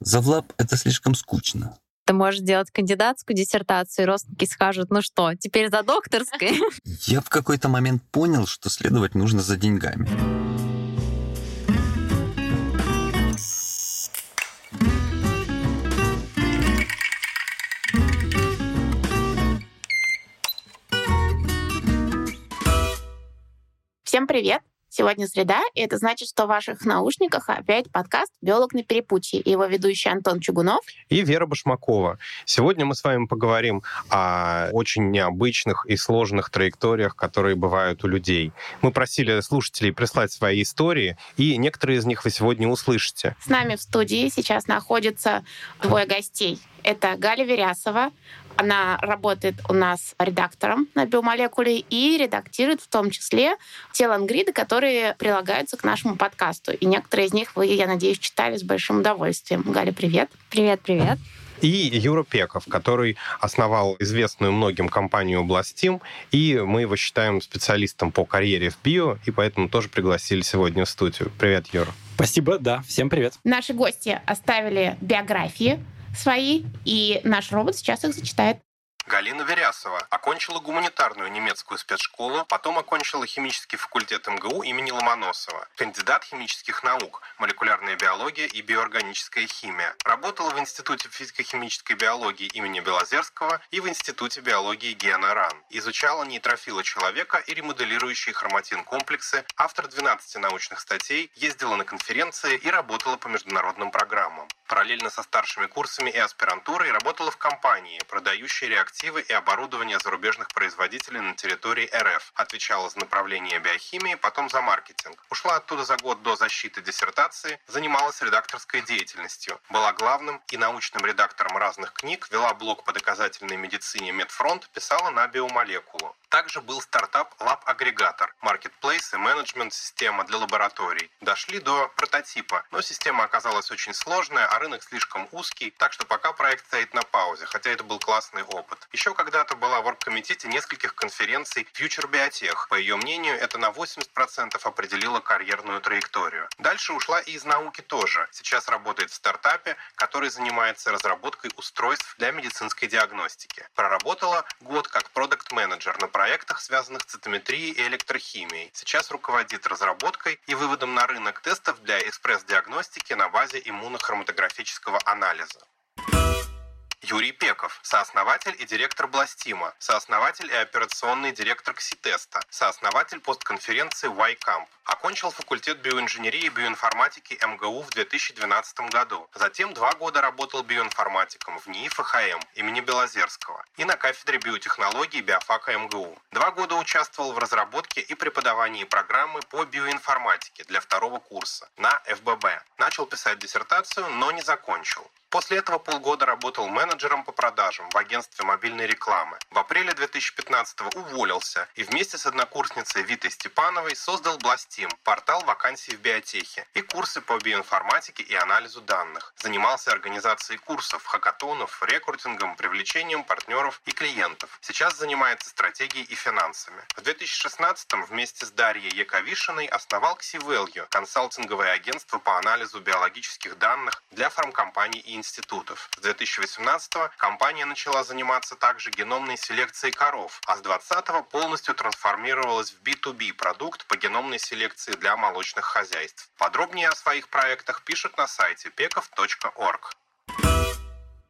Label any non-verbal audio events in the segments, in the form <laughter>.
Завлаб — это слишком скучно. Ты можешь делать кандидатскую диссертацию, и родственники скажут, ну что, теперь за докторской? <laughs> Я в какой-то момент понял, что следовать нужно за деньгами. Всем привет! Сегодня среда, и это значит, что в ваших наушниках опять подкаст «Биолог на перепутье» и его ведущий Антон Чугунов и Вера Башмакова. Сегодня мы с вами поговорим о очень необычных и сложных траекториях, которые бывают у людей. Мы просили слушателей прислать свои истории, и некоторые из них вы сегодня услышите. С нами в студии сейчас находится двое гостей. Это Галя Верясова, она работает у нас редактором на биомолекуле и редактирует в том числе те лангриды, которые прилагаются к нашему подкасту. И некоторые из них вы, я надеюсь, читали с большим удовольствием. Галя, привет. Привет, привет и Юра Пеков, который основал известную многим компанию Областим, и мы его считаем специалистом по карьере в био, и поэтому тоже пригласили сегодня в студию. Привет, Юра. Спасибо, да, всем привет. Наши гости оставили биографии свои, и наш робот сейчас их зачитает. Галина Верясова окончила гуманитарную немецкую спецшколу, потом окончила химический факультет МГУ имени Ломоносова, кандидат химических наук, молекулярная биология и биоорганическая химия. Работала в Институте физико-химической биологии имени Белозерского и в Институте биологии гена РАН. Изучала нейтрофилы человека и ремоделирующие хроматин-комплексы, автор 12 научных статей, ездила на конференции и работала по международным программам. Параллельно со старшими курсами и аспирантурой работала в компании, продающей реактивы активы и оборудование зарубежных производителей на территории РФ. Отвечала за направление биохимии, потом за маркетинг. Ушла оттуда за год до защиты диссертации, занималась редакторской деятельностью. Была главным и научным редактором разных книг, вела блог по доказательной медицине Медфронт, писала на биомолекулу. Также был стартап Lab Агрегатор, маркетплейс и менеджмент-система для лабораторий. Дошли до прототипа, но система оказалась очень сложная, а рынок слишком узкий, так что пока проект стоит на паузе, хотя это был классный опыт. Еще когда-то была в оргкомитете нескольких конференций Future Biotech. По ее мнению, это на 80% определило карьерную траекторию. Дальше ушла и из науки тоже. Сейчас работает в стартапе, который занимается разработкой устройств для медицинской диагностики. Проработала год как продукт-менеджер на проектах, связанных с цитометрией и электрохимией. Сейчас руководит разработкой и выводом на рынок тестов для экспресс-диагностики на базе иммунохроматографического анализа. Юрий Пеков, сооснователь и директор Бластима, сооснователь и операционный директор Кситеста, сооснователь постконференции YCamp. Окончил факультет биоинженерии и биоинформатики МГУ в 2012 году. Затем два года работал биоинформатиком в НИИ ФХМ имени Белозерского и на кафедре биотехнологии биофака МГУ. Два года участвовал в разработке и преподавании программы по биоинформатике для второго курса на ФББ. Начал писать диссертацию, но не закончил. После этого полгода работал менеджером по продажам в агентстве мобильной рекламы. В апреле 2015 уволился и вместе с однокурсницей Витой Степановой создал Бластим, портал вакансий в биотехе и курсы по биоинформатике и анализу данных. Занимался организацией курсов, хакатонов, рекрутингом, привлечением партнеров и клиентов. Сейчас занимается стратегией и финансами. В 2016 вместе с Дарьей Яковишиной основал Ксивелью, консалтинговое агентство по анализу биологических данных для фармкомпаний и институтов. С 2018 компания начала заниматься также геномной селекцией коров, а с 2020 полностью трансформировалась в B2B продукт по геномной селекции для молочных хозяйств. Подробнее о своих проектах пишут на сайте pekov.org.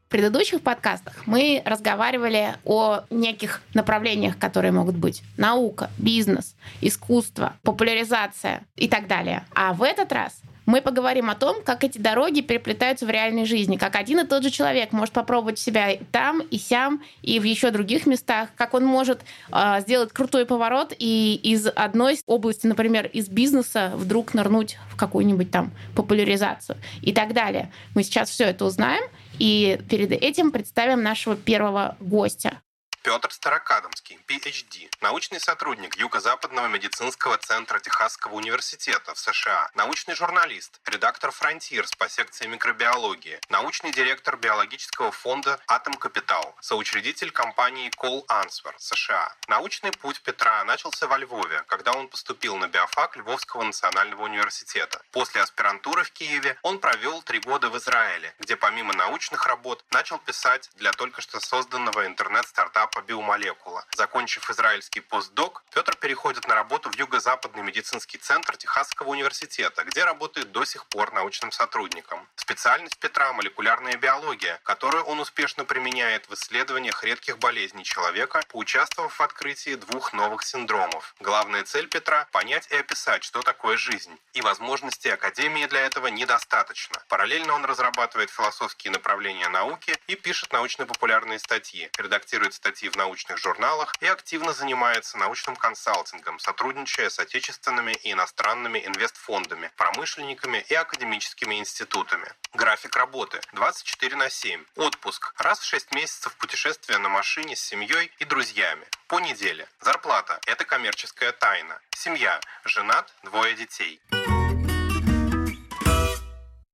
В предыдущих подкастах мы разговаривали о неких направлениях, которые могут быть. Наука, бизнес, искусство, популяризация и так далее. А в этот раз мы поговорим о том, как эти дороги переплетаются в реальной жизни, как один и тот же человек может попробовать себя и там, и сям, и в еще других местах, как он может э, сделать крутой поворот и из одной области, например, из бизнеса вдруг нырнуть в какую-нибудь там популяризацию и так далее. Мы сейчас все это узнаем, и перед этим представим нашего первого гостя. Петр Старокадомский, PhD, научный сотрудник Юго-Западного медицинского центра Техасского университета в США, научный журналист, редактор Frontiers по секции микробиологии, научный директор биологического фонда Atom Capital, соучредитель компании Call Answer, США. Научный путь Петра начался во Львове, когда он поступил на биофак Львовского национального университета. После аспирантуры в Киеве он провел три года в Израиле, где помимо научных работ начал писать для только что созданного интернет-стартапа Биомолекула. Закончив израильский постдок, Петр переходит на работу в Юго-Западный медицинский центр Техасского университета, где работает до сих пор научным сотрудником. Специальность Петра – молекулярная биология, которую он успешно применяет в исследованиях редких болезней человека, поучаствовав в открытии двух новых синдромов. Главная цель Петра – понять и описать, что такое жизнь. И возможностей Академии для этого недостаточно. Параллельно он разрабатывает философские направления науки и пишет научно-популярные статьи, редактирует статьи в научных журналах и активно занимается научным консалтингом, сотрудничая с отечественными и иностранными инвестфондами, промышленниками и академическими институтами. График работы 24 на 7. Отпуск раз в 6 месяцев путешествия на машине с семьей и друзьями. По неделе. Зарплата – это коммерческая тайна. Семья. Женат, двое детей.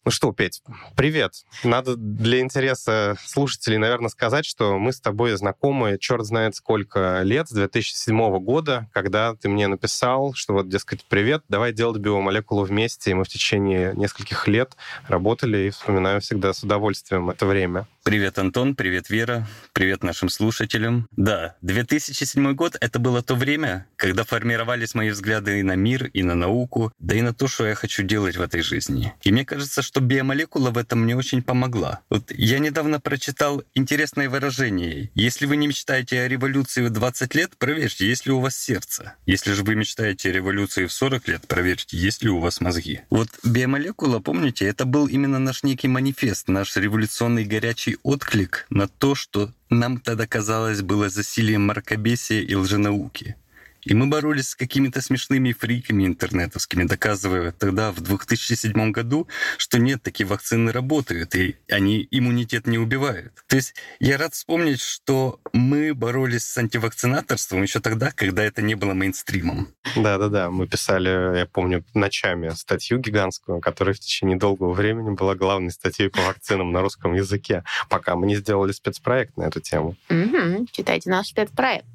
Ну что, Петь, привет. Надо для интереса слушателей, наверное, сказать, что мы с тобой знакомы, черт знает сколько лет, с 2007 года, когда ты мне написал, что вот, дескать, привет, давай делать биомолекулу вместе, и мы в течение нескольких лет работали, и вспоминаю всегда с удовольствием это время. Привет, Антон, привет, Вера, привет нашим слушателям. Да, 2007 год — это было то время, когда формировались мои взгляды и на мир, и на науку, да и на то, что я хочу делать в этой жизни. И мне кажется, что биомолекула в этом мне очень помогла. Вот я недавно прочитал интересное выражение. Если вы не мечтаете о революции в 20 лет, проверьте, есть ли у вас сердце. Если же вы мечтаете о революции в 40 лет, проверьте, есть ли у вас мозги. Вот биомолекула, помните, это был именно наш некий манифест, наш революционный горячий отклик на то, что нам тогда казалось было засилием мракобесия и лженауки. И мы боролись с какими-то смешными фриками интернетовскими, доказывая тогда, в 2007 году, что нет, такие вакцины работают, и они иммунитет не убивают. То есть я рад вспомнить, что мы боролись с антивакцинаторством еще тогда, когда это не было мейнстримом. Да-да-да, мы писали, я помню, ночами статью гигантскую, которая в течение долгого времени была главной статьей по вакцинам на русском языке, пока мы не сделали спецпроект на эту тему. Угу. Читайте наш спецпроект.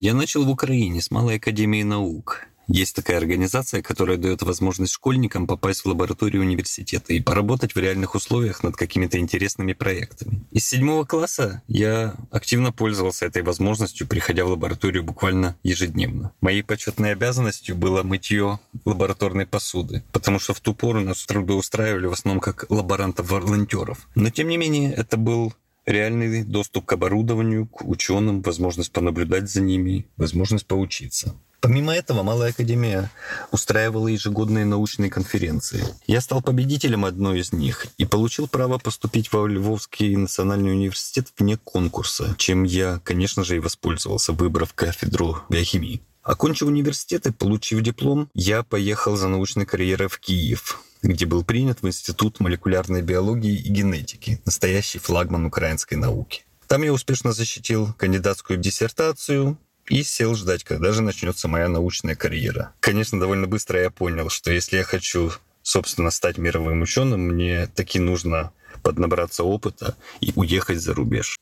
Я начал в Украине с Малой Академии наук. Есть такая организация, которая дает возможность школьникам попасть в лабораторию университета и поработать в реальных условиях над какими-то интересными проектами. Из седьмого класса я активно пользовался этой возможностью, приходя в лабораторию буквально ежедневно. Моей почетной обязанностью было мытье лабораторной посуды, потому что в ту пору нас трудоустраивали в основном как лаборантов-волонтеров. Но тем не менее, это был реальный доступ к оборудованию, к ученым, возможность понаблюдать за ними, возможность поучиться. Помимо этого, Малая Академия устраивала ежегодные научные конференции. Я стал победителем одной из них и получил право поступить во Львовский национальный университет вне конкурса, чем я, конечно же, и воспользовался, выбрав кафедру биохимии. Окончив университет и получив диплом, я поехал за научной карьерой в Киев, где был принят в Институт молекулярной биологии и генетики, настоящий флагман украинской науки. Там я успешно защитил кандидатскую диссертацию и сел ждать, когда же начнется моя научная карьера. Конечно, довольно быстро я понял, что если я хочу, собственно, стать мировым ученым, мне таки нужно поднабраться опыта и уехать за рубеж.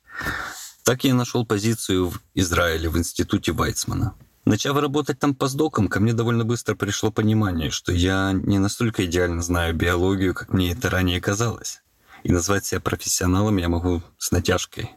Так я нашел позицию в Израиле в институте Вайцмана. Начав работать там постдоком, ко мне довольно быстро пришло понимание, что я не настолько идеально знаю биологию, как мне это ранее казалось. И назвать себя профессионалом я могу с натяжкой.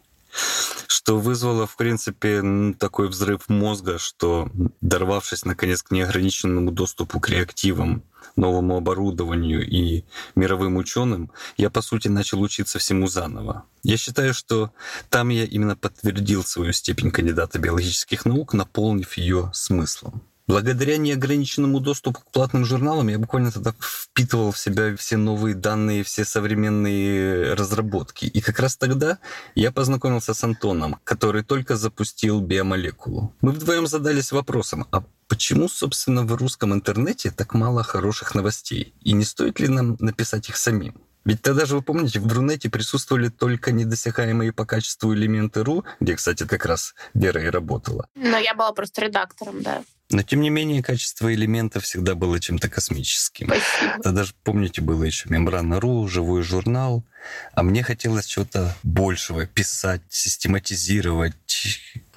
Что вызвало, в принципе, такой взрыв мозга, что, дорвавшись, наконец, к неограниченному доступу к реактивам, новому оборудованию и мировым ученым, я, по сути, начал учиться всему заново. Я считаю, что там я именно подтвердил свою степень кандидата биологических наук, наполнив ее смыслом. Благодаря неограниченному доступу к платным журналам я буквально тогда впитывал в себя все новые данные, все современные разработки. И как раз тогда я познакомился с Антоном, который только запустил биомолекулу. Мы вдвоем задались вопросом, а почему, собственно, в русском интернете так мало хороших новостей? И не стоит ли нам написать их самим? Ведь тогда же, вы помните, в Рунете присутствовали только недосягаемые по качеству элементы РУ, где, кстати, как раз Вера и работала. Но я была просто редактором, да. Но, тем не менее, качество элементов всегда было чем-то космическим. Спасибо. Тогда же, помните, было еще мембрана.ру, живой журнал. А мне хотелось чего-то большего, писать, систематизировать,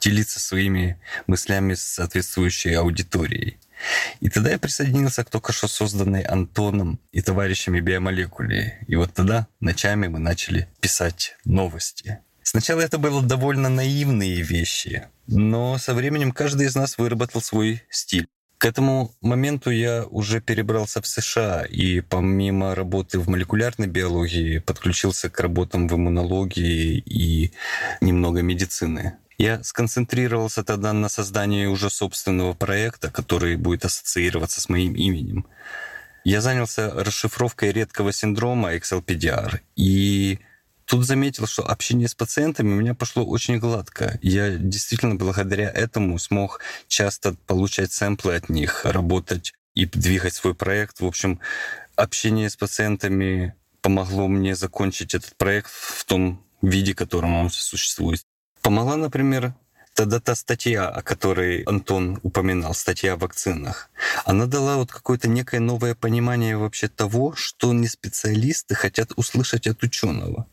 делиться своими мыслями с соответствующей аудиторией. И тогда я присоединился к только что созданной Антоном и товарищами биомолекуле. И вот тогда ночами мы начали писать новости. Сначала это было довольно наивные вещи, но со временем каждый из нас выработал свой стиль. К этому моменту я уже перебрался в США и помимо работы в молекулярной биологии подключился к работам в иммунологии и немного медицины. Я сконцентрировался тогда на создании уже собственного проекта, который будет ассоциироваться с моим именем. Я занялся расшифровкой редкого синдрома XLPDR и тут заметил, что общение с пациентами у меня пошло очень гладко. Я действительно благодаря этому смог часто получать сэмплы от них, работать и двигать свой проект. В общем, общение с пациентами помогло мне закончить этот проект в том виде, в котором он существует. Помогла, например, тогда та статья, о которой Антон упоминал, статья о вакцинах, она дала вот какое-то некое новое понимание вообще того, что не специалисты хотят услышать от ученого.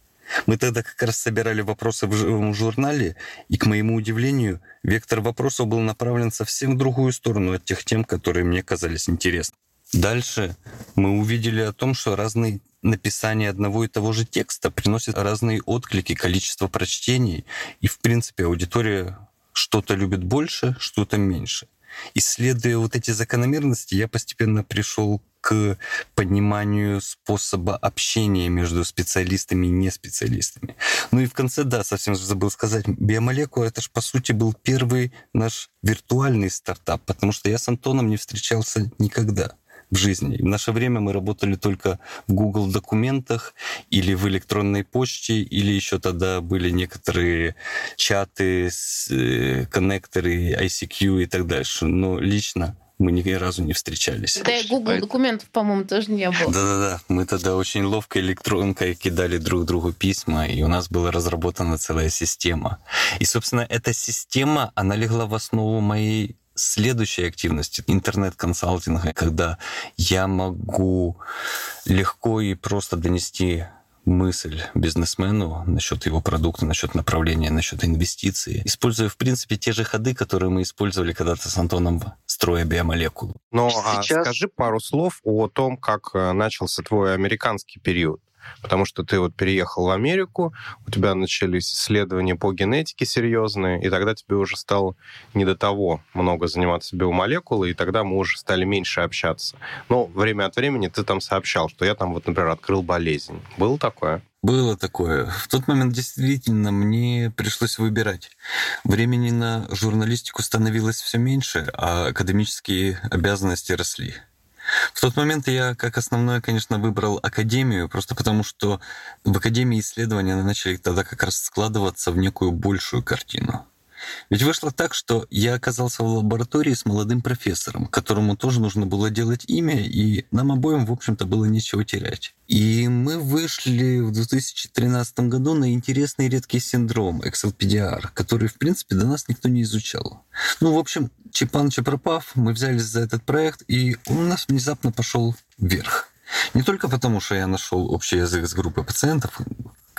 Мы тогда как раз собирали вопросы в живом журнале, и, к моему удивлению, вектор вопросов был направлен совсем в другую сторону от тех тем, которые мне казались интересны. Дальше мы увидели о том, что разные написания одного и того же текста приносят разные отклики, количество прочтений, и, в принципе, аудитория что-то любит больше, что-то меньше. Исследуя вот эти закономерности, я постепенно пришел к пониманию способа общения между специалистами и неспециалистами. Ну и в конце, да, совсем забыл сказать, биомолекула это же по сути был первый наш виртуальный стартап, потому что я с Антоном не встречался никогда в жизни. В наше время мы работали только в Google документах или в электронной почте, или еще тогда были некоторые чаты, э, коннекторы, ICQ и так дальше. Но лично мы ни разу не встречались. Да и Google документов, по-моему, тоже не было. Да-да-да. Мы тогда очень ловко электронкой кидали друг другу письма, и у нас была разработана целая система. И, собственно, эта система, она легла в основу моей следующей активности интернет-консалтинга, когда я могу легко и просто донести мысль бизнесмену насчет его продукта, насчет направления, насчет инвестиций, используя, в принципе, те же ходы, которые мы использовали когда-то с Антоном строя биомолекулу. Но а Сейчас... а скажи пару слов о том, как э, начался твой американский период. Потому что ты вот переехал в Америку, у тебя начались исследования по генетике серьезные, и тогда тебе уже стало не до того много заниматься биомолекулой, и тогда мы уже стали меньше общаться. Но время от времени ты там сообщал, что я там вот, например, открыл болезнь. Было такое? Было такое. В тот момент действительно мне пришлось выбирать. Времени на журналистику становилось все меньше, а академические обязанности росли. В тот момент я как основное, конечно, выбрал академию, просто потому что в академии исследования начали тогда как раз складываться в некую большую картину. Ведь вышло так, что я оказался в лаборатории с молодым профессором, которому тоже нужно было делать имя, и нам обоим, в общем-то, было нечего терять. И мы вышли в 2013 году на интересный редкий синдром XLPDR, который, в принципе, до нас никто не изучал. Ну, в общем, Чепан Чепропав, мы взялись за этот проект, и он у нас внезапно пошел вверх. Не только потому, что я нашел общий язык с группой пациентов,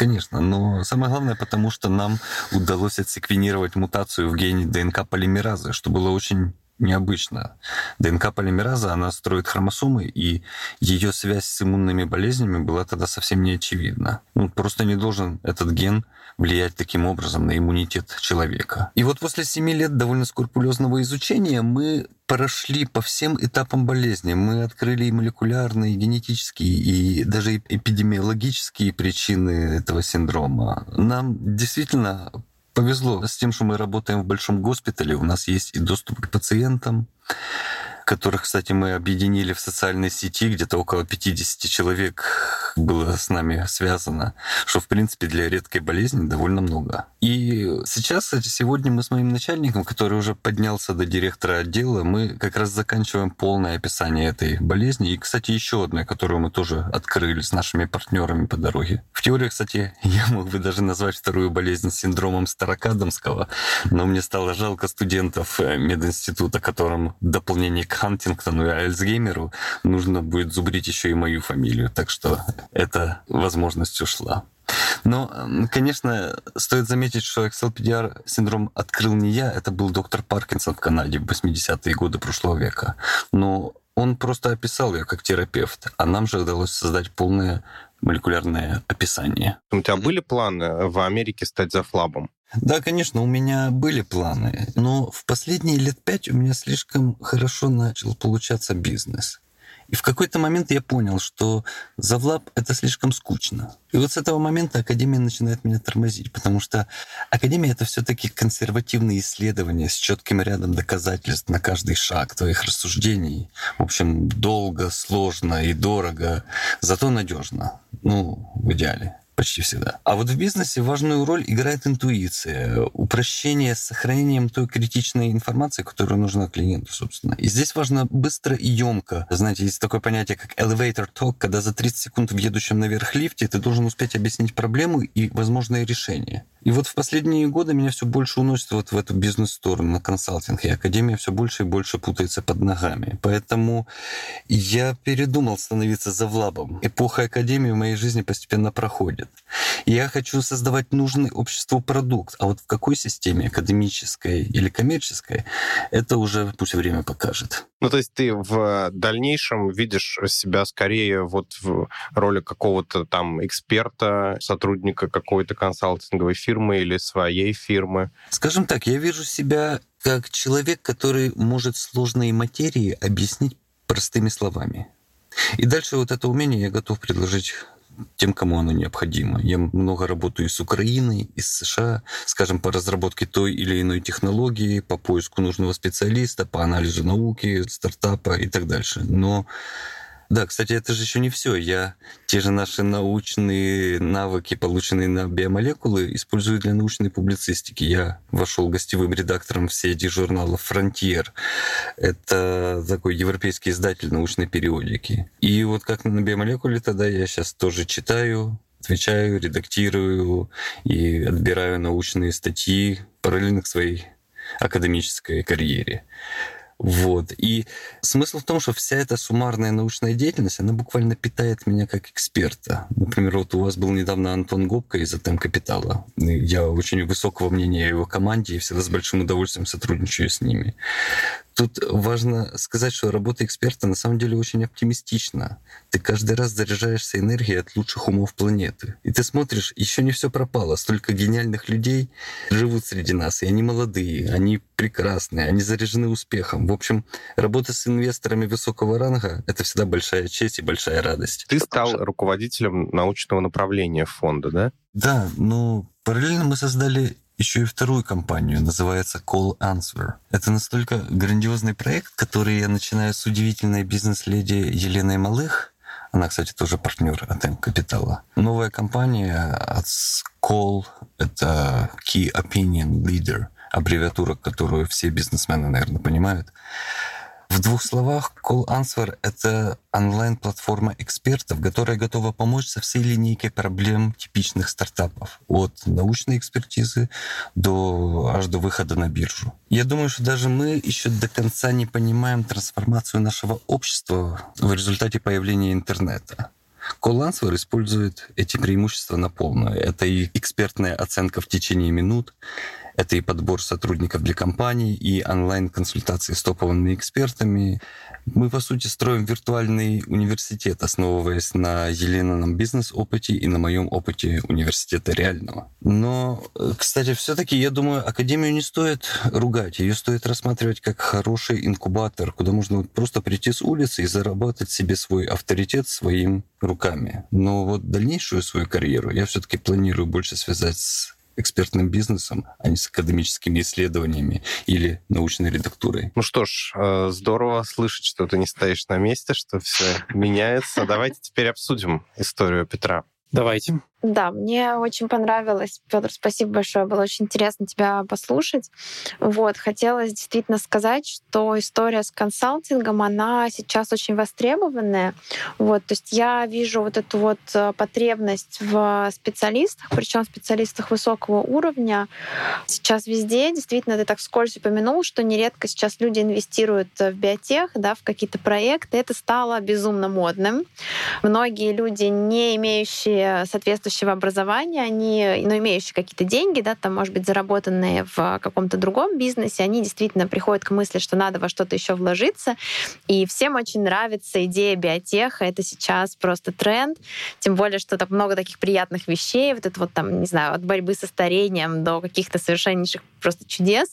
Конечно, но самое главное, потому что нам удалось отсеквенировать мутацию в гене ДНК полимеразы, что было очень необычно. ДНК полимераза, она строит хромосомы, и ее связь с иммунными болезнями была тогда совсем не очевидна. Ну, просто не должен этот ген влиять таким образом на иммунитет человека. И вот после семи лет довольно скрупулезного изучения мы прошли по всем этапам болезни. Мы открыли и молекулярные, и генетические, и даже эпидемиологические причины этого синдрома. Нам действительно повезло с тем, что мы работаем в большом госпитале, у нас есть и доступ к пациентам, которых, кстати, мы объединили в социальной сети, где-то около 50 человек было с нами связано, что, в принципе, для редкой болезни довольно много. И сейчас, кстати, сегодня мы с моим начальником, который уже поднялся до директора отдела, мы как раз заканчиваем полное описание этой болезни. И, кстати, еще одна, которую мы тоже открыли с нашими партнерами по дороге. В теории, кстати, <laughs> я мог бы даже назвать вторую болезнь синдромом Старокадомского, но мне стало жалко студентов э, мединститута, которым дополнение к Хантингтону и Альцгеймеру нужно будет зубрить еще и мою фамилию. Так что эта возможность ушла. Но, конечно, стоит заметить, что XLPDR синдром открыл не я, это был доктор Паркинсон в Канаде в 80-е годы прошлого века. Но он просто описал ее как терапевт, а нам же удалось создать полное молекулярное описание. У тебя были планы в Америке стать зафлабом? Да, конечно, у меня были планы, но в последние лет пять у меня слишком хорошо начал получаться бизнес. И в какой-то момент я понял, что завлаб — это слишком скучно. И вот с этого момента Академия начинает меня тормозить, потому что Академия — это все таки консервативные исследования с четким рядом доказательств на каждый шаг твоих рассуждений. В общем, долго, сложно и дорого, зато надежно. Ну, в идеале почти всегда. А вот в бизнесе важную роль играет интуиция, упрощение с сохранением той критичной информации, которая нужна клиенту, собственно. И здесь важно быстро и емко. Знаете, есть такое понятие, как elevator talk, когда за 30 секунд в едущем наверх лифте ты должен успеть объяснить проблему и возможное решение. И вот в последние годы меня все больше уносит вот в эту бизнес-сторону, на консалтинг, и Академия все больше и больше путается под ногами. Поэтому я передумал становиться завлабом. Эпоха Академии в моей жизни постепенно проходит. Я хочу создавать нужный обществу продукт, а вот в какой системе, академической или коммерческой, это уже пусть время покажет. Ну, то есть ты в дальнейшем видишь себя скорее вот в роли какого-то там эксперта, сотрудника какой-то консалтинговой фирмы или своей фирмы? Скажем так, я вижу себя как человек, который может сложные материи объяснить простыми словами. И дальше вот это умение я готов предложить тем, кому оно необходимо. Я много работаю с Украиной, из США, скажем, по разработке той или иной технологии, по поиску нужного специалиста, по анализу науки, стартапа и так дальше. Но да, кстати, это же еще не все. Я те же наши научные навыки, полученные на биомолекулы, использую для научной публицистики. Я вошел гостевым редактором в сети журнала Frontier. Это такой европейский издатель научной периодики. И вот как на биомолекуле тогда я сейчас тоже читаю, отвечаю, редактирую и отбираю научные статьи параллельно к своей академической карьере. Вот. И смысл в том, что вся эта суммарная научная деятельность, она буквально питает меня как эксперта. Например, вот у вас был недавно Антон Губка из Атем Капитала. Я очень высокого мнения о его команде и всегда с большим удовольствием сотрудничаю с ними. Тут важно сказать, что работа эксперта на самом деле очень оптимистична. Ты каждый раз заряжаешься энергией от лучших умов планеты. И ты смотришь, еще не все пропало. Столько гениальных людей живут среди нас, и они молодые, они прекрасные, они заряжены успехом. В общем, работа с инвесторами высокого ранга — это всегда большая честь и большая радость. Ты стал руководителем научного направления фонда, да? Да, но параллельно мы создали еще и вторую компанию, называется Call Answer. Это настолько грандиозный проект, который я начинаю с удивительной бизнес-леди Еленой Малых. Она, кстати, тоже партнер от М Капитала. Новая компания от Call — это Key Opinion Leader, аббревиатура, которую все бизнесмены, наверное, понимают. В двух словах, Call Answer — это онлайн-платформа экспертов, которая готова помочь со всей линейкой проблем типичных стартапов. От научной экспертизы до аж до выхода на биржу. Я думаю, что даже мы еще до конца не понимаем трансформацию нашего общества в результате появления интернета. Call использует эти преимущества на полную. Это и экспертная оценка в течение минут, это и подбор сотрудников для компаний, и онлайн-консультации с топовыми экспертами. Мы, по сути, строим виртуальный университет, основываясь на Еленином бизнес-опыте и на моем опыте университета реального. Но, кстати, все-таки, я думаю, Академию не стоит ругать. Ее стоит рассматривать как хороший инкубатор, куда можно просто прийти с улицы и заработать себе свой авторитет своими руками. Но вот дальнейшую свою карьеру я все-таки планирую больше связать с экспертным бизнесом, а не с академическими исследованиями или научной редактурой. Ну что ж, э, здорово слышать, что ты не стоишь на месте, что все <laughs> меняется. Давайте теперь обсудим историю Петра. Давайте. Да, мне очень понравилось. Петр, спасибо большое. Было очень интересно тебя послушать. Вот, хотелось действительно сказать, что история с консалтингом, она сейчас очень востребованная. Вот, то есть я вижу вот эту вот э, потребность в специалистах, причем специалистах высокого уровня. Сейчас везде, действительно, ты так вскользь упомянул, что нередко сейчас люди инвестируют в биотех, да, в какие-то проекты. Это стало безумно модным. Многие люди, не имеющие соответствующих соответствующего образования, они, ну, имеющие какие-то деньги, да, там, может быть, заработанные в каком-то другом бизнесе, они действительно приходят к мысли, что надо во что-то еще вложиться. И всем очень нравится идея биотеха. Это сейчас просто тренд. Тем более, что так много таких приятных вещей. Вот это вот там, не знаю, от борьбы со старением до каких-то совершеннейших просто чудес.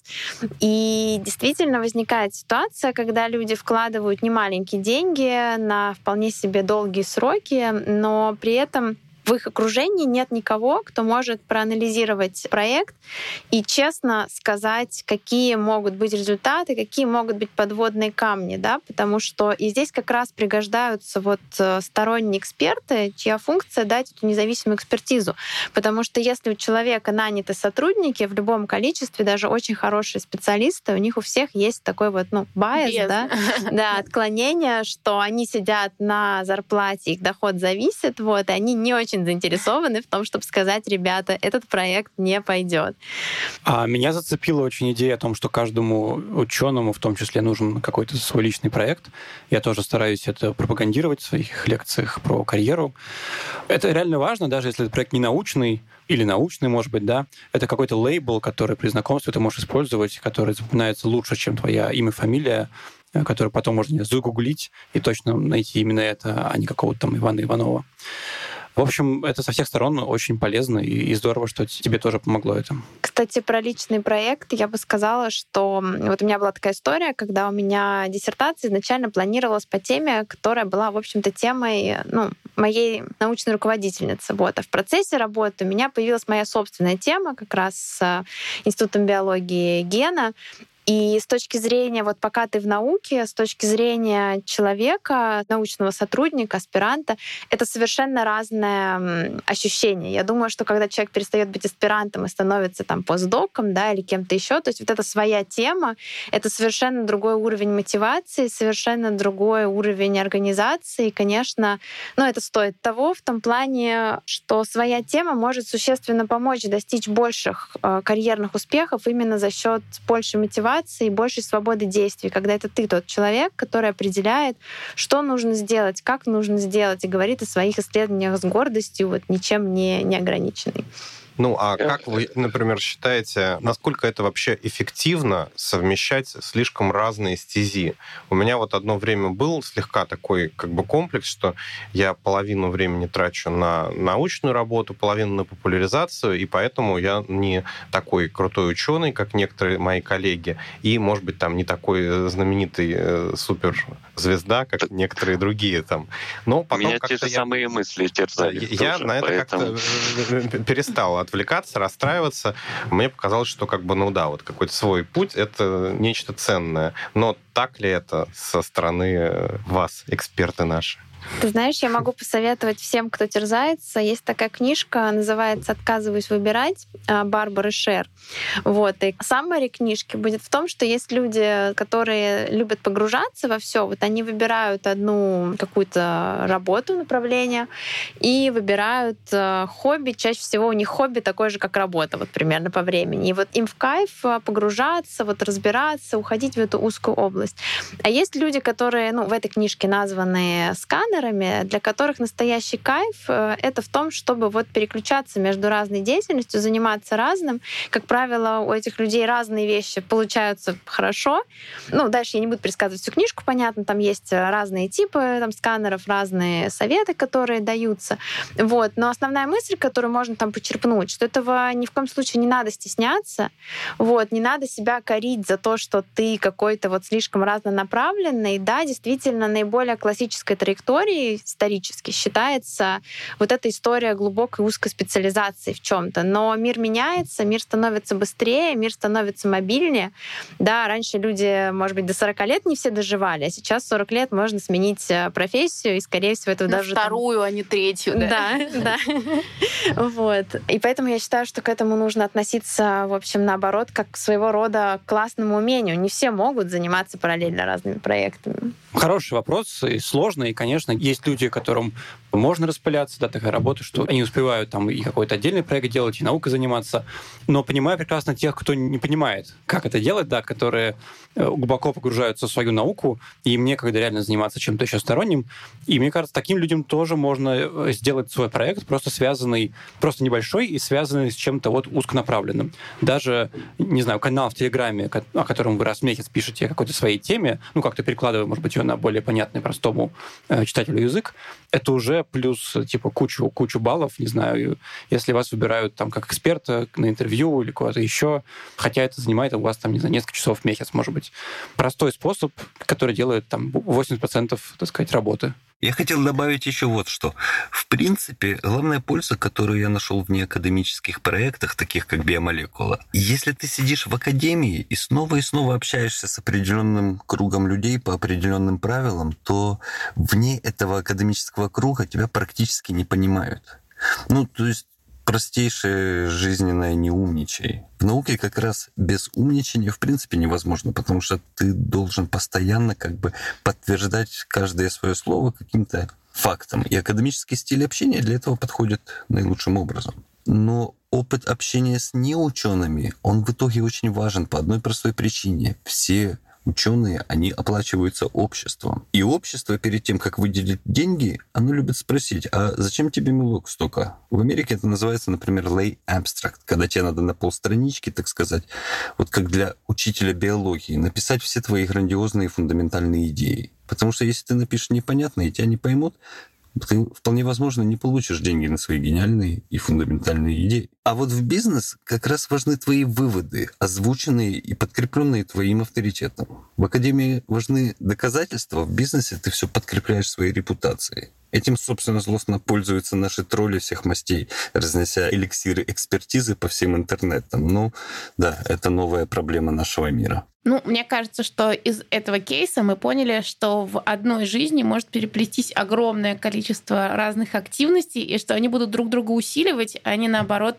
И действительно возникает ситуация, когда люди вкладывают немаленькие деньги на вполне себе долгие сроки, но при этом в их окружении нет никого, кто может проанализировать проект и честно сказать, какие могут быть результаты, какие могут быть подводные камни, да, потому что и здесь как раз пригождаются вот э, сторонние эксперты, чья функция дать эту независимую экспертизу, потому что если у человека наняты сотрудники в любом количестве, даже очень хорошие специалисты, у них у всех есть такой вот, ну, байс, да, <laughs> да, отклонение, что они сидят на зарплате, их доход зависит, вот, и они не очень очень заинтересованы в том, чтобы сказать, ребята, этот проект не пойдет. А меня зацепила очень идея о том, что каждому ученому в том числе нужен какой-то свой личный проект. Я тоже стараюсь это пропагандировать в своих лекциях про карьеру. Это реально важно, даже если этот проект не научный, или научный, может быть, да, это какой-то лейбл, который при знакомстве ты можешь использовать, который запоминается лучше, чем твоя имя, фамилия, э, который потом можно загуглить и точно найти именно это, а не какого-то там Ивана Иванова. В общем, это со всех сторон очень полезно и, здорово, что тебе тоже помогло это. Кстати, про личный проект я бы сказала, что вот у меня была такая история, когда у меня диссертация изначально планировалась по теме, которая была, в общем-то, темой ну, моей научной руководительницы. Вот. А в процессе работы у меня появилась моя собственная тема как раз с Институтом биологии гена. И с точки зрения, вот пока ты в науке, с точки зрения человека, научного сотрудника, аспиранта, это совершенно разное ощущение. Я думаю, что когда человек перестает быть аспирантом и становится там постдоком, да, или кем-то еще, то есть вот эта своя тема, это совершенно другой уровень мотивации, совершенно другой уровень организации. И, конечно, ну, это стоит того в том плане, что своя тема может существенно помочь достичь больших э, карьерных успехов именно за счет большей мотивации мотивации и большей свободы действий, когда это ты тот человек, который определяет, что нужно сделать, как нужно сделать, и говорит о своих исследованиях с гордостью, вот ничем не, не ограниченный. Ну, а как вы, например, считаете, насколько это вообще эффективно совмещать слишком разные стези? У меня вот одно время был слегка такой как бы комплекс, что я половину времени трачу на научную работу, половину на популяризацию, и поэтому я не такой крутой ученый, как некоторые мои коллеги, и, может быть, там не такой э, знаменитый э, суперзвезда, как некоторые другие там. Но потом Меня те же я... самые мысли терзали. Я тоже, на это поэтому... как-то э, перестал отвлекаться, расстраиваться. Мне показалось, что как бы, ну да, вот какой-то свой путь — это нечто ценное. Но так ли это со стороны э, вас, эксперты наши? Ты знаешь, я могу посоветовать всем, кто терзается. Есть такая книжка, называется «Отказываюсь выбирать» а, Барбары Шер. Вот. И саммари книжки будет в том, что есть люди, которые любят погружаться во все. Вот они выбирают одну какую-то работу, направление, и выбирают э, хобби. Чаще всего у них хобби такое же, как работа, вот примерно по времени. И вот им в кайф э, погружаться, вот разбираться, уходить в эту узкую область. А есть люди, которые, ну, в этой книжке названы сканеры, тренерами, для которых настоящий кайф э, — это в том, чтобы вот переключаться между разной деятельностью, заниматься разным. Как правило, у этих людей разные вещи получаются хорошо. Ну, дальше я не буду пересказывать всю книжку, понятно, там есть разные типы там, сканеров, разные советы, которые даются. Вот. Но основная мысль, которую можно там почерпнуть, что этого ни в коем случае не надо стесняться, вот, не надо себя корить за то, что ты какой-то вот слишком разнонаправленный. Да, действительно, наиболее классическая траектория историей исторически считается вот эта история глубокой узкой специализации в чем-то. Но мир меняется, мир становится быстрее, мир становится мобильнее. Да, раньше люди, может быть, до 40 лет не все доживали, а сейчас 40 лет можно сменить э, профессию, и, скорее всего, это даже... вторую, там... а не третью, да? Да, да. <laughs> Вот. И поэтому я считаю, что к этому нужно относиться, в общем, наоборот, как к своего рода классному умению. Не все могут заниматься параллельно разными проектами. Хороший вопрос, и сложный, и, конечно, есть люди, которым можно распыляться, да, такая работа, что они успевают там и какой-то отдельный проект делать, и наукой заниматься, но понимаю прекрасно тех, кто не понимает, как это делать, да, которые э, глубоко погружаются в свою науку, и им некогда реально заниматься чем-то еще сторонним. И мне кажется, таким людям тоже можно э, сделать свой проект, просто связанный, просто небольшой и связанный с чем-то вот узконаправленным. Даже, не знаю, канал в Телеграме, о котором вы раз в месяц пишете о какой-то своей теме, ну, как-то перекладывая, может быть, ее на более понятный простому э, читателю язык, это уже плюс типа кучу, кучу баллов, не знаю, если вас выбирают там как эксперта на интервью или куда-то еще, хотя это занимает у вас там, не знаю, несколько часов в месяц, может быть. Простой способ, который делает там 80%, так сказать, работы. Я хотел добавить еще вот что. В принципе, главная польза, которую я нашел в неакадемических проектах, таких как биомолекула, если ты сидишь в академии и снова и снова общаешься с определенным кругом людей по определенным правилам, то вне этого академического круга тебя практически не понимают. Ну, то есть простейшее жизненное не умничай. В науке как раз без умничания в принципе невозможно, потому что ты должен постоянно как бы подтверждать каждое свое слово каким-то фактом. И академический стиль общения для этого подходит наилучшим образом. Но опыт общения с неучеными, он в итоге очень важен по одной простой причине. Все ученые, они оплачиваются обществом. И общество перед тем, как выделить деньги, оно любит спросить, а зачем тебе мелок столько? В Америке это называется, например, lay abstract, когда тебе надо на полстранички, так сказать, вот как для учителя биологии, написать все твои грандиозные фундаментальные идеи. Потому что если ты напишешь непонятно и тебя не поймут, ты вполне возможно не получишь деньги на свои гениальные и фундаментальные идеи. А вот в бизнес как раз важны твои выводы, озвученные и подкрепленные твоим авторитетом. В академии важны доказательства, в бизнесе ты все подкрепляешь своей репутацией. Этим, собственно, злостно пользуются наши тролли всех мастей, разнося эликсиры экспертизы по всем интернетам. Ну, да, это новая проблема нашего мира. Ну, мне кажется, что из этого кейса мы поняли, что в одной жизни может переплестись огромное количество разных активностей, и что они будут друг друга усиливать, а не наоборот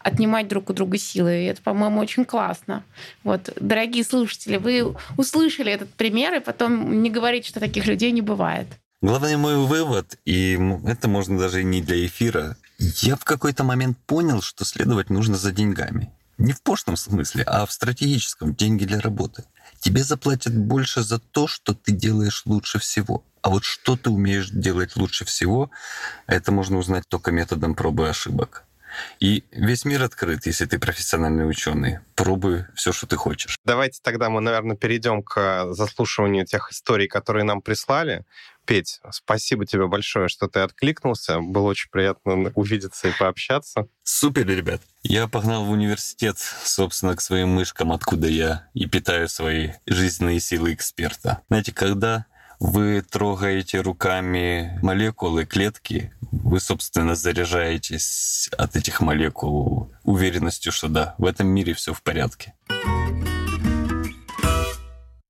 отнимать друг у друга силы. И это, по-моему, очень классно. Вот, дорогие слушатели, вы услышали этот пример, и потом не говорите, что таких людей не бывает. Главный мой вывод, и это можно даже не для эфира, я в какой-то момент понял, что следовать нужно за деньгами. Не в пошлом смысле, а в стратегическом. Деньги для работы. Тебе заплатят больше за то, что ты делаешь лучше всего. А вот что ты умеешь делать лучше всего, это можно узнать только методом пробы и ошибок. И весь мир открыт, если ты профессиональный ученый. Пробуй все, что ты хочешь. Давайте тогда мы, наверное, перейдем к заслушиванию тех историй, которые нам прислали. Петь, спасибо тебе большое, что ты откликнулся. Было очень приятно увидеться и пообщаться. Супер, ребят. Я погнал в университет, собственно, к своим мышкам, откуда я и питаю свои жизненные силы эксперта. Знаете, когда вы трогаете руками молекулы, клетки, вы, собственно, заряжаетесь от этих молекул уверенностью, что да, в этом мире все в порядке.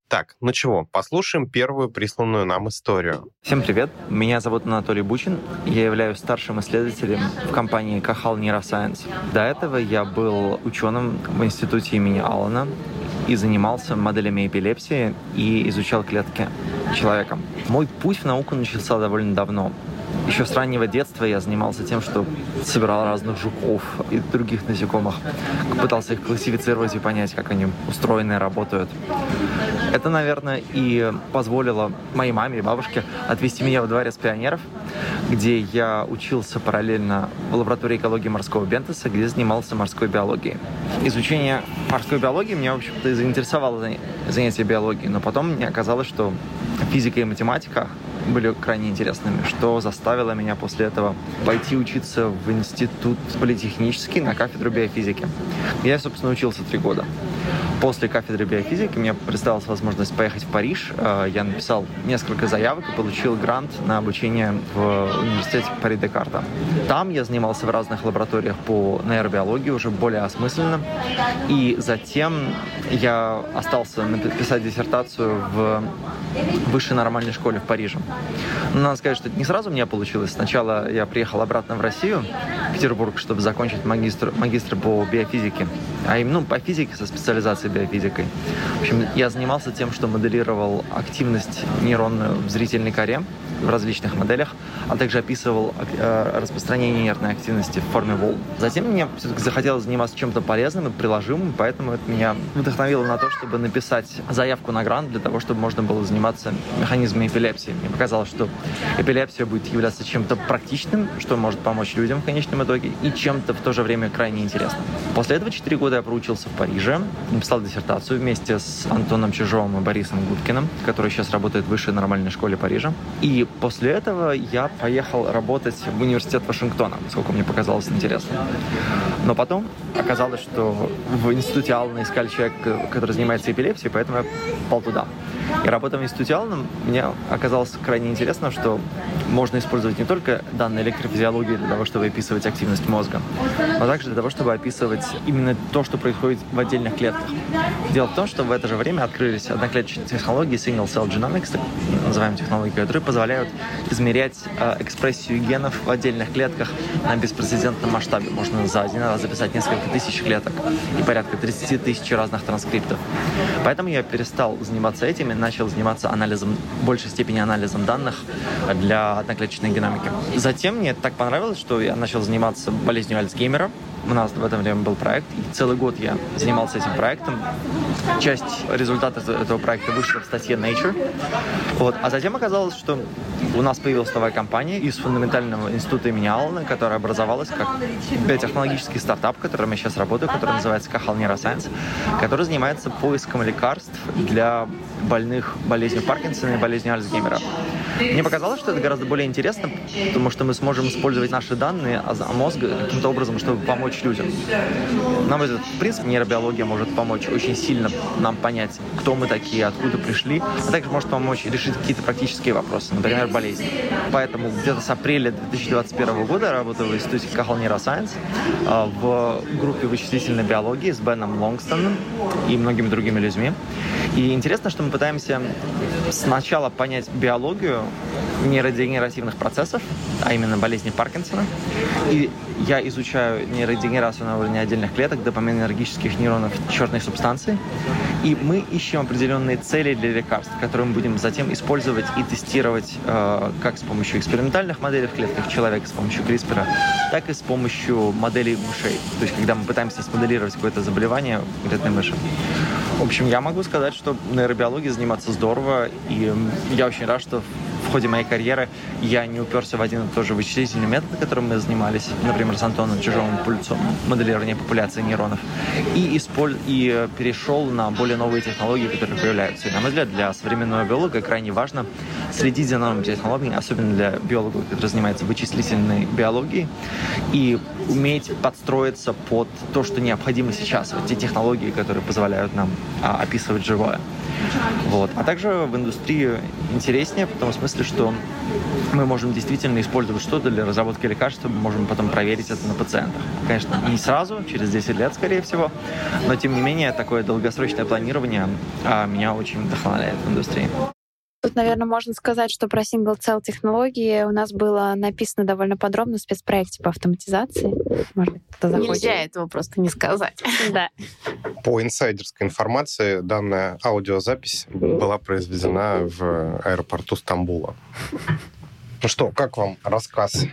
Так, ну чего, послушаем первую присланную нам историю. Всем привет, меня зовут Анатолий Бучин, я являюсь старшим исследователем в компании Кахал Neuroscience. До этого я был ученым в институте имени Аллана и занимался моделями эпилепсии и изучал клетки человека. Мой путь в науку начался довольно давно. Еще с раннего детства я занимался тем, что собирал разных жуков и других насекомых, пытался их классифицировать и понять, как они устроены и работают. Это, наверное, и позволило моей маме и бабушке отвести меня во дворец пионеров, где я учился параллельно в лаборатории экологии морского бентоса, где занимался морской биологией. Изучение морской биологии меня, в общем-то, и заинтересовало занятие биологией, но потом мне оказалось, что физика и математика были крайне интересными, что заставило меня после этого пойти учиться в институт политехнический на кафедру биофизики. Я, собственно, учился три года. После кафедры биофизики мне представилась возможность поехать в Париж. Э, я написал несколько заявок и получил грант на обучение в университете Пари Декарта. Там я занимался в разных лабораториях по нейробиологии, уже более осмысленно. И затем я остался написать диссертацию в высшей нормальной школе в Париже. Но надо сказать, что это не сразу у меня получилось. Сначала я приехал обратно в Россию, в Петербург, чтобы закончить магистр, магистр по биофизике, а именно ну, по физике со специализацией биофизикой. В общем, я занимался тем, что моделировал активность нейронную в зрительной коре, в различных моделях, а также описывал э, распространение нервной активности в форме волн. Затем мне все-таки захотелось заниматься чем-то полезным и приложимым, поэтому это меня вдохновило на то, чтобы написать заявку на грант для того, чтобы можно было заниматься механизмами эпилепсии. Мне показалось, что эпилепсия будет являться чем-то практичным, что может помочь людям в конечном итоге, и чем-то в то же время крайне интересным. После этого 4 года я проучился в Париже, написал диссертацию вместе с Антоном Чижовым и Борисом Гудкиным, который сейчас работает в высшей нормальной школе Парижа. И после этого я поехал работать в университет Вашингтона, сколько мне показалось интересно. Но потом оказалось, что в институте Аллана искали человека, который занимается эпилепсией, поэтому я попал туда. И работая в институте Аллана, мне оказалось крайне интересно, что можно использовать не только данные электрофизиологии для того, чтобы описывать активность мозга, но также для того, чтобы описывать именно то, что происходит в отдельных клетках. Дело в том, что в это же время открылись одноклеточные технологии Single Cell Genomics, так называемые технологии, которые позволяют измерять э, экспрессию генов в отдельных клетках на беспрецедентном масштабе. Можно за один раз записать несколько тысяч клеток и порядка 30 тысяч разных транскриптов. Поэтому я перестал заниматься этим и начал заниматься анализом, в большей степени анализом данных для одноклеточной геномики. Затем мне так понравилось, что я начал заниматься болезнью Альцгеймера, у нас в это время был проект, и целый год я занимался этим проектом. Часть результатов этого проекта вышла в статье Nature. Вот. А затем оказалось, что у нас появилась новая компания из фундаментального института имени Аллана, которая образовалась как биотехнологический стартап, в котором я сейчас работаю, который называется Кахал Neuroscience, который занимается поиском лекарств для больных болезнью Паркинсона и болезнью Альцгеймера. Мне показалось, что это гораздо более интересно, потому что мы сможем использовать наши данные о мозге каким-то образом, чтобы помочь людям. Нам этот, в принципе, нейробиология может помочь очень сильно нам понять, кто мы такие, откуда пришли, а также может помочь решить какие-то практические вопросы, например, болезни. Поэтому где-то с апреля 2021 года работаю в институте Cahill Neuroscience в группе вычислительной биологии с Беном Лонгстоном и многими другими людьми. И интересно, что мы пытаемся сначала понять биологию нейродегенеративных процессов, а именно болезни Паркинсона. И я изучаю нейродегенерацию на уровне отдельных клеток, допаминергических нейронов черной субстанции. И мы ищем определенные цели для лекарств, которые мы будем затем использовать и тестировать э, как с помощью экспериментальных моделей в клетках человека, с помощью CRISPR, так и с помощью моделей мышей. То есть, когда мы пытаемся смоделировать какое-то заболевание в конкретной мыши. В общем, я могу сказать, что нейробиологией заниматься здорово, и я очень рад, что в ходе моей карьеры я не уперся в один и тот же вычислительный метод, которым мы занимались, например, с Антоном Чижовым пульцом, моделирование популяции нейронов, и, исполь... и перешел на более новые технологии, которые появляются. И, на мой взгляд, для современного биолога крайне важно следить за новыми технологиями, особенно для биологов, которые занимаются вычислительной биологией, и уметь подстроиться под то, что необходимо сейчас, вот те технологии, которые позволяют нам а, описывать живое. Вот. А также в индустрии интереснее в том смысле, что мы можем действительно использовать что-то для разработки лекарства, мы можем потом проверить это на пациентах. Конечно, не сразу, через 10 лет, скорее всего, но тем не менее такое долгосрочное планирование а, меня очень вдохновляет в индустрии. Тут, наверное, можно сказать, что про Single Cell технологии у нас было написано довольно подробно в спецпроекте по автоматизации. Может кто захочет. Нельзя этого просто не сказать. <laughs> Да. По инсайдерской информации, данная аудиозапись была произведена в аэропорту Стамбула. Ну что, как вам рассказ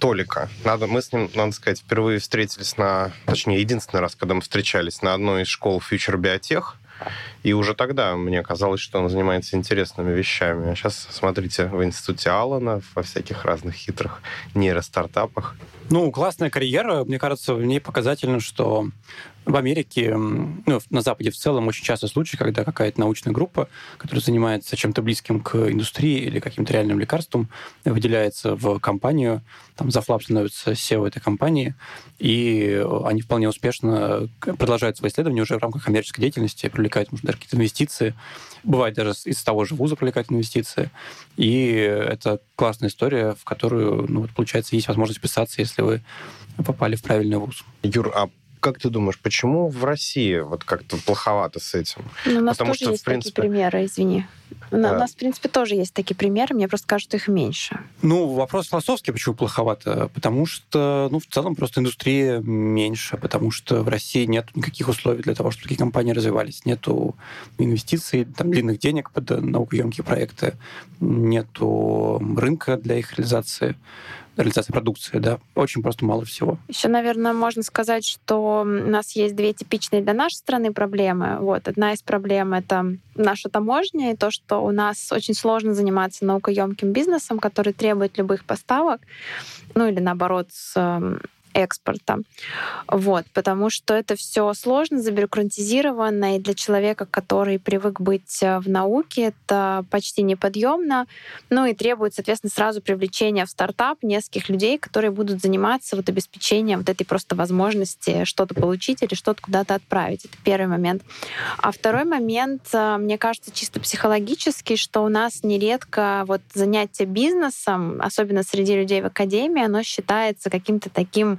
Толика? Надо, мы с ним, надо сказать, впервые встретились на... Точнее, единственный раз, когда мы встречались на одной из школ Future Biotech. И уже тогда мне казалось, что он занимается интересными вещами. А сейчас, смотрите, в институте Алана, во всяких разных хитрых нейростартапах. Ну, классная карьера. Мне кажется, в ней показательно, что в Америке, ну, на Западе в целом, очень часто случаи, когда какая-то научная группа, которая занимается чем-то близким к индустрии или каким-то реальным лекарством, выделяется в компанию, там за флап становится SEO этой компании, и они вполне успешно продолжают свои исследования уже в рамках коммерческой деятельности, привлекают, может, даже какие-то инвестиции. Бывает даже из того же вуза привлекают инвестиции. И это классная история, в которую, ну, вот, получается, есть возможность писаться, если вы попали в правильный вуз. Юр, а как ты думаешь, почему в России вот как-то плоховато с этим? Ну, у нас Потому тоже что, есть в принципе... такие примеры, извини. У нас, в принципе, тоже есть такие примеры, мне просто кажется, их меньше. Ну, вопрос философский, почему плоховато? Потому что, ну, в целом просто индустрия меньше, потому что в России нет никаких условий для того, чтобы такие компании развивались. Нету инвестиций, там, длинных денег под наукоемкие проекты, нету рынка для их реализации реализации продукции, да, очень просто мало всего. Еще, наверное, можно сказать, что у нас есть две типичные для нашей страны проблемы. Вот одна из проблем это наша таможня и то, что у нас очень сложно заниматься наукоемким бизнесом, который требует любых поставок, ну или наоборот с экспорта. Вот, потому что это все сложно, забюрократизировано, и для человека, который привык быть э, в науке, это почти неподъемно. Ну и требует, соответственно, сразу привлечения в стартап нескольких людей, которые будут заниматься вот обеспечением вот этой просто возможности что-то получить или что-то куда-то отправить. Это первый момент. А второй момент, э, мне кажется, чисто психологический, что у нас нередко вот занятие бизнесом, особенно среди людей в академии, оно считается каким-то таким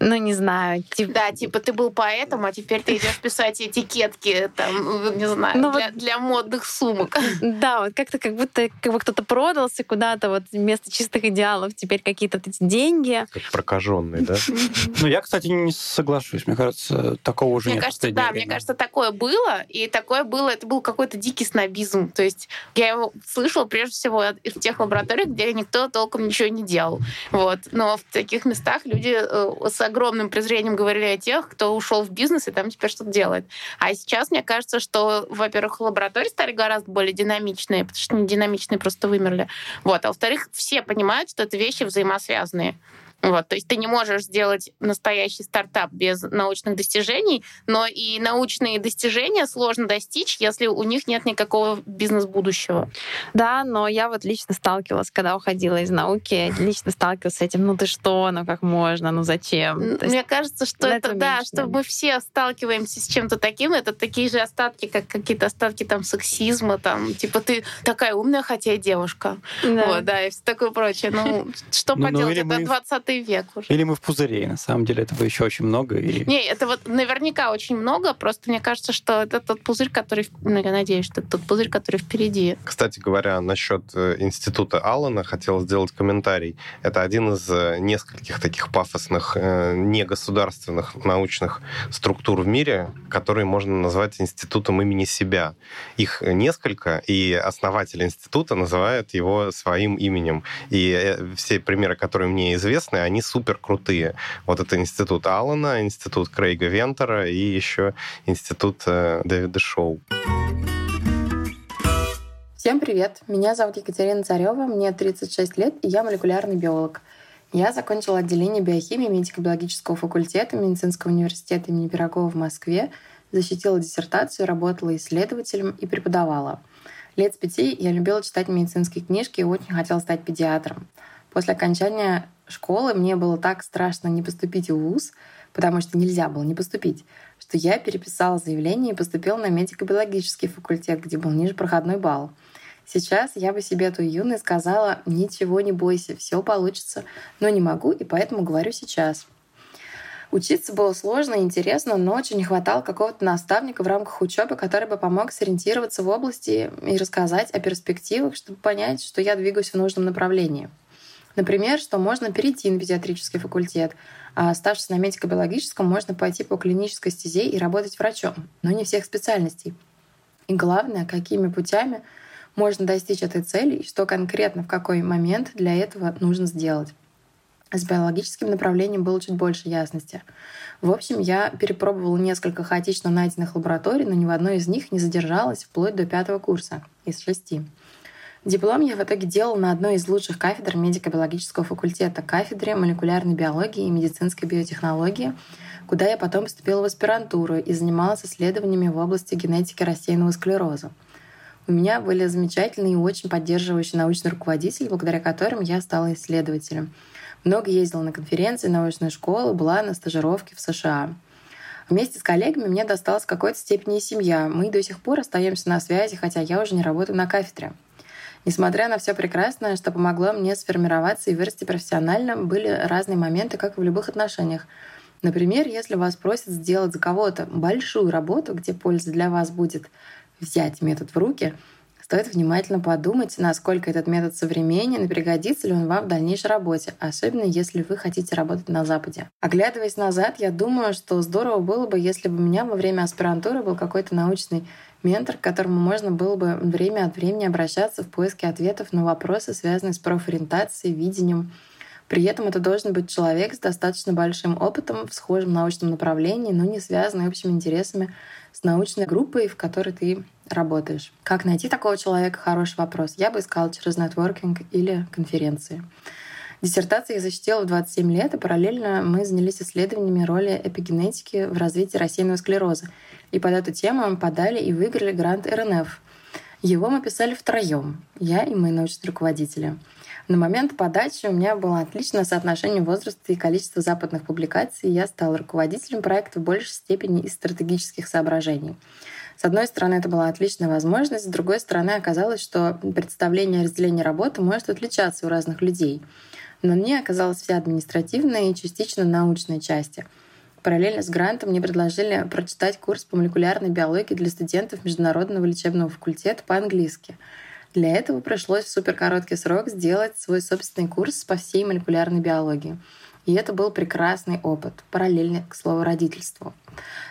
ну, не знаю. Типа... Да, типа ты был поэтом, а теперь ты идешь писать этикетки, там, не знаю, ну, для, вот... для модных сумок. Да, вот как-то как будто как бы кто-то продался куда-то, вот вместо чистых идеалов теперь какие-то эти деньги. Как прокаженный, да? <laughs> Ну, я, кстати, не соглашусь. Мне кажется, такого уже мне Кажется, да, мне кажется, такое было, и такое было, это был какой-то дикий снобизм. То есть я его слышала прежде всего в тех лабораториях, где никто толком ничего не делал. Вот. Но в таких местах люди э, с огромным презрением говорили о тех, кто ушел в бизнес и там теперь что-то делает. А сейчас мне кажется, что, во-первых, лаборатории стали гораздо более динамичные, потому что не динамичные просто вымерли. Вот. А во-вторых, все понимают, что это вещи взаимосвязанные. Вот, то есть ты не можешь сделать настоящий стартап без научных достижений, но и научные достижения сложно достичь, если у них нет никакого бизнес-будущего. Да, но я вот лично сталкивалась, когда уходила из науки, лично сталкивалась с этим, ну ты что, ну как можно, ну зачем? То Мне кажется, что это, да, что мы все сталкиваемся с чем-то таким, это такие же остатки, как какие-то остатки там сексизма, там, типа ты такая умная, хотя и девушка. Да. Вот, да, и все такое прочее. Ну, что ну, ну, поделать, это 20 век уже. Или мы в пузыре, на самом деле этого еще очень много. И... Не, это вот наверняка очень много, просто мне кажется, что это тот пузырь, который, ну, я надеюсь, что это тот пузырь, который впереди. Кстати говоря, насчет э, института Аллана хотел сделать комментарий. Это один из э, нескольких таких пафосных э, негосударственных научных структур в мире, которые можно назвать институтом имени себя. Их несколько, и основатель института называет его своим именем. И все примеры, которые мне известны, они супер крутые. Вот это институт Аллана, институт Крейга Вентера и еще институт э, Дэвида Шоу. Всем привет! Меня зовут Екатерина Царева, мне 36 лет, и я молекулярный биолог. Я закончила отделение биохимии медико-биологического факультета Медицинского университета имени Пирогова в Москве, защитила диссертацию, работала исследователем и преподавала. Лет с пяти я любила читать медицинские книжки и очень хотела стать педиатром. После окончания школы мне было так страшно не поступить в ВУЗ, потому что нельзя было не поступить, что я переписала заявление и поступила на медико-биологический факультет, где был ниже проходной балл. Сейчас я бы себе эту юной сказала, ничего не бойся, все получится, но не могу, и поэтому говорю сейчас. Учиться было сложно и интересно, но очень не хватало какого-то наставника в рамках учебы, который бы помог сориентироваться в области и рассказать о перспективах, чтобы понять, что я двигаюсь в нужном направлении. Например, что можно перейти на педиатрический факультет, а оставшись на медико-биологическом, можно пойти по клинической стезе и работать врачом, но не всех специальностей. И главное, какими путями можно достичь этой цели и что конкретно в какой момент для этого нужно сделать. С биологическим направлением было чуть больше ясности. В общем, я перепробовала несколько хаотично найденных лабораторий, но ни в одной из них не задержалась вплоть до пятого курса из шести. Диплом я в итоге делал на одной из лучших кафедр медико-биологического факультета, кафедре молекулярной биологии и медицинской биотехнологии, куда я потом поступила в аспирантуру и занималась исследованиями в области генетики рассеянного склероза. У меня были замечательные и очень поддерживающие научные руководители, благодаря которым я стала исследователем. Много ездила на конференции, научные школы, была на стажировке в США. Вместе с коллегами мне досталась в какой-то степени и семья. Мы до сих пор остаемся на связи, хотя я уже не работаю на кафедре. Несмотря на все прекрасное, что помогло мне сформироваться и вырасти профессионально, были разные моменты, как и в любых отношениях. Например, если вас просят сделать за кого-то большую работу, где польза для вас будет взять метод в руки, стоит внимательно подумать, насколько этот метод современен и пригодится ли он вам в дальнейшей работе, особенно если вы хотите работать на Западе. Оглядываясь назад, я думаю, что здорово было бы, если бы у меня во время аспирантуры был какой-то научный ментор, к которому можно было бы время от времени обращаться в поиске ответов на вопросы, связанные с профориентацией, видением. При этом это должен быть человек с достаточно большим опытом в схожем научном направлении, но не связанный общими интересами с научной группой, в которой ты работаешь. Как найти такого человека? Хороший вопрос. Я бы искала через нетворкинг или конференции. Диссертацию я защитила в 27 лет, и параллельно мы занялись исследованиями роли эпигенетики в развитии рассеянного склероза. И под эту тему мы подали и выиграли грант РНФ. Его мы писали втроем, я и мои научные руководители. На момент подачи у меня было отличное соотношение возраста и количества западных публикаций, и я стала руководителем проекта в большей степени из стратегических соображений. С одной стороны, это была отличная возможность, с другой стороны, оказалось, что представление о разделении работы может отличаться у разных людей — но мне оказалась вся административная и частично научная части. Параллельно с грантом мне предложили прочитать курс по молекулярной биологии для студентов Международного лечебного факультета по-английски. Для этого пришлось в суперкороткий срок сделать свой собственный курс по всей молекулярной биологии. И это был прекрасный опыт, параллельный, к слову, родительству.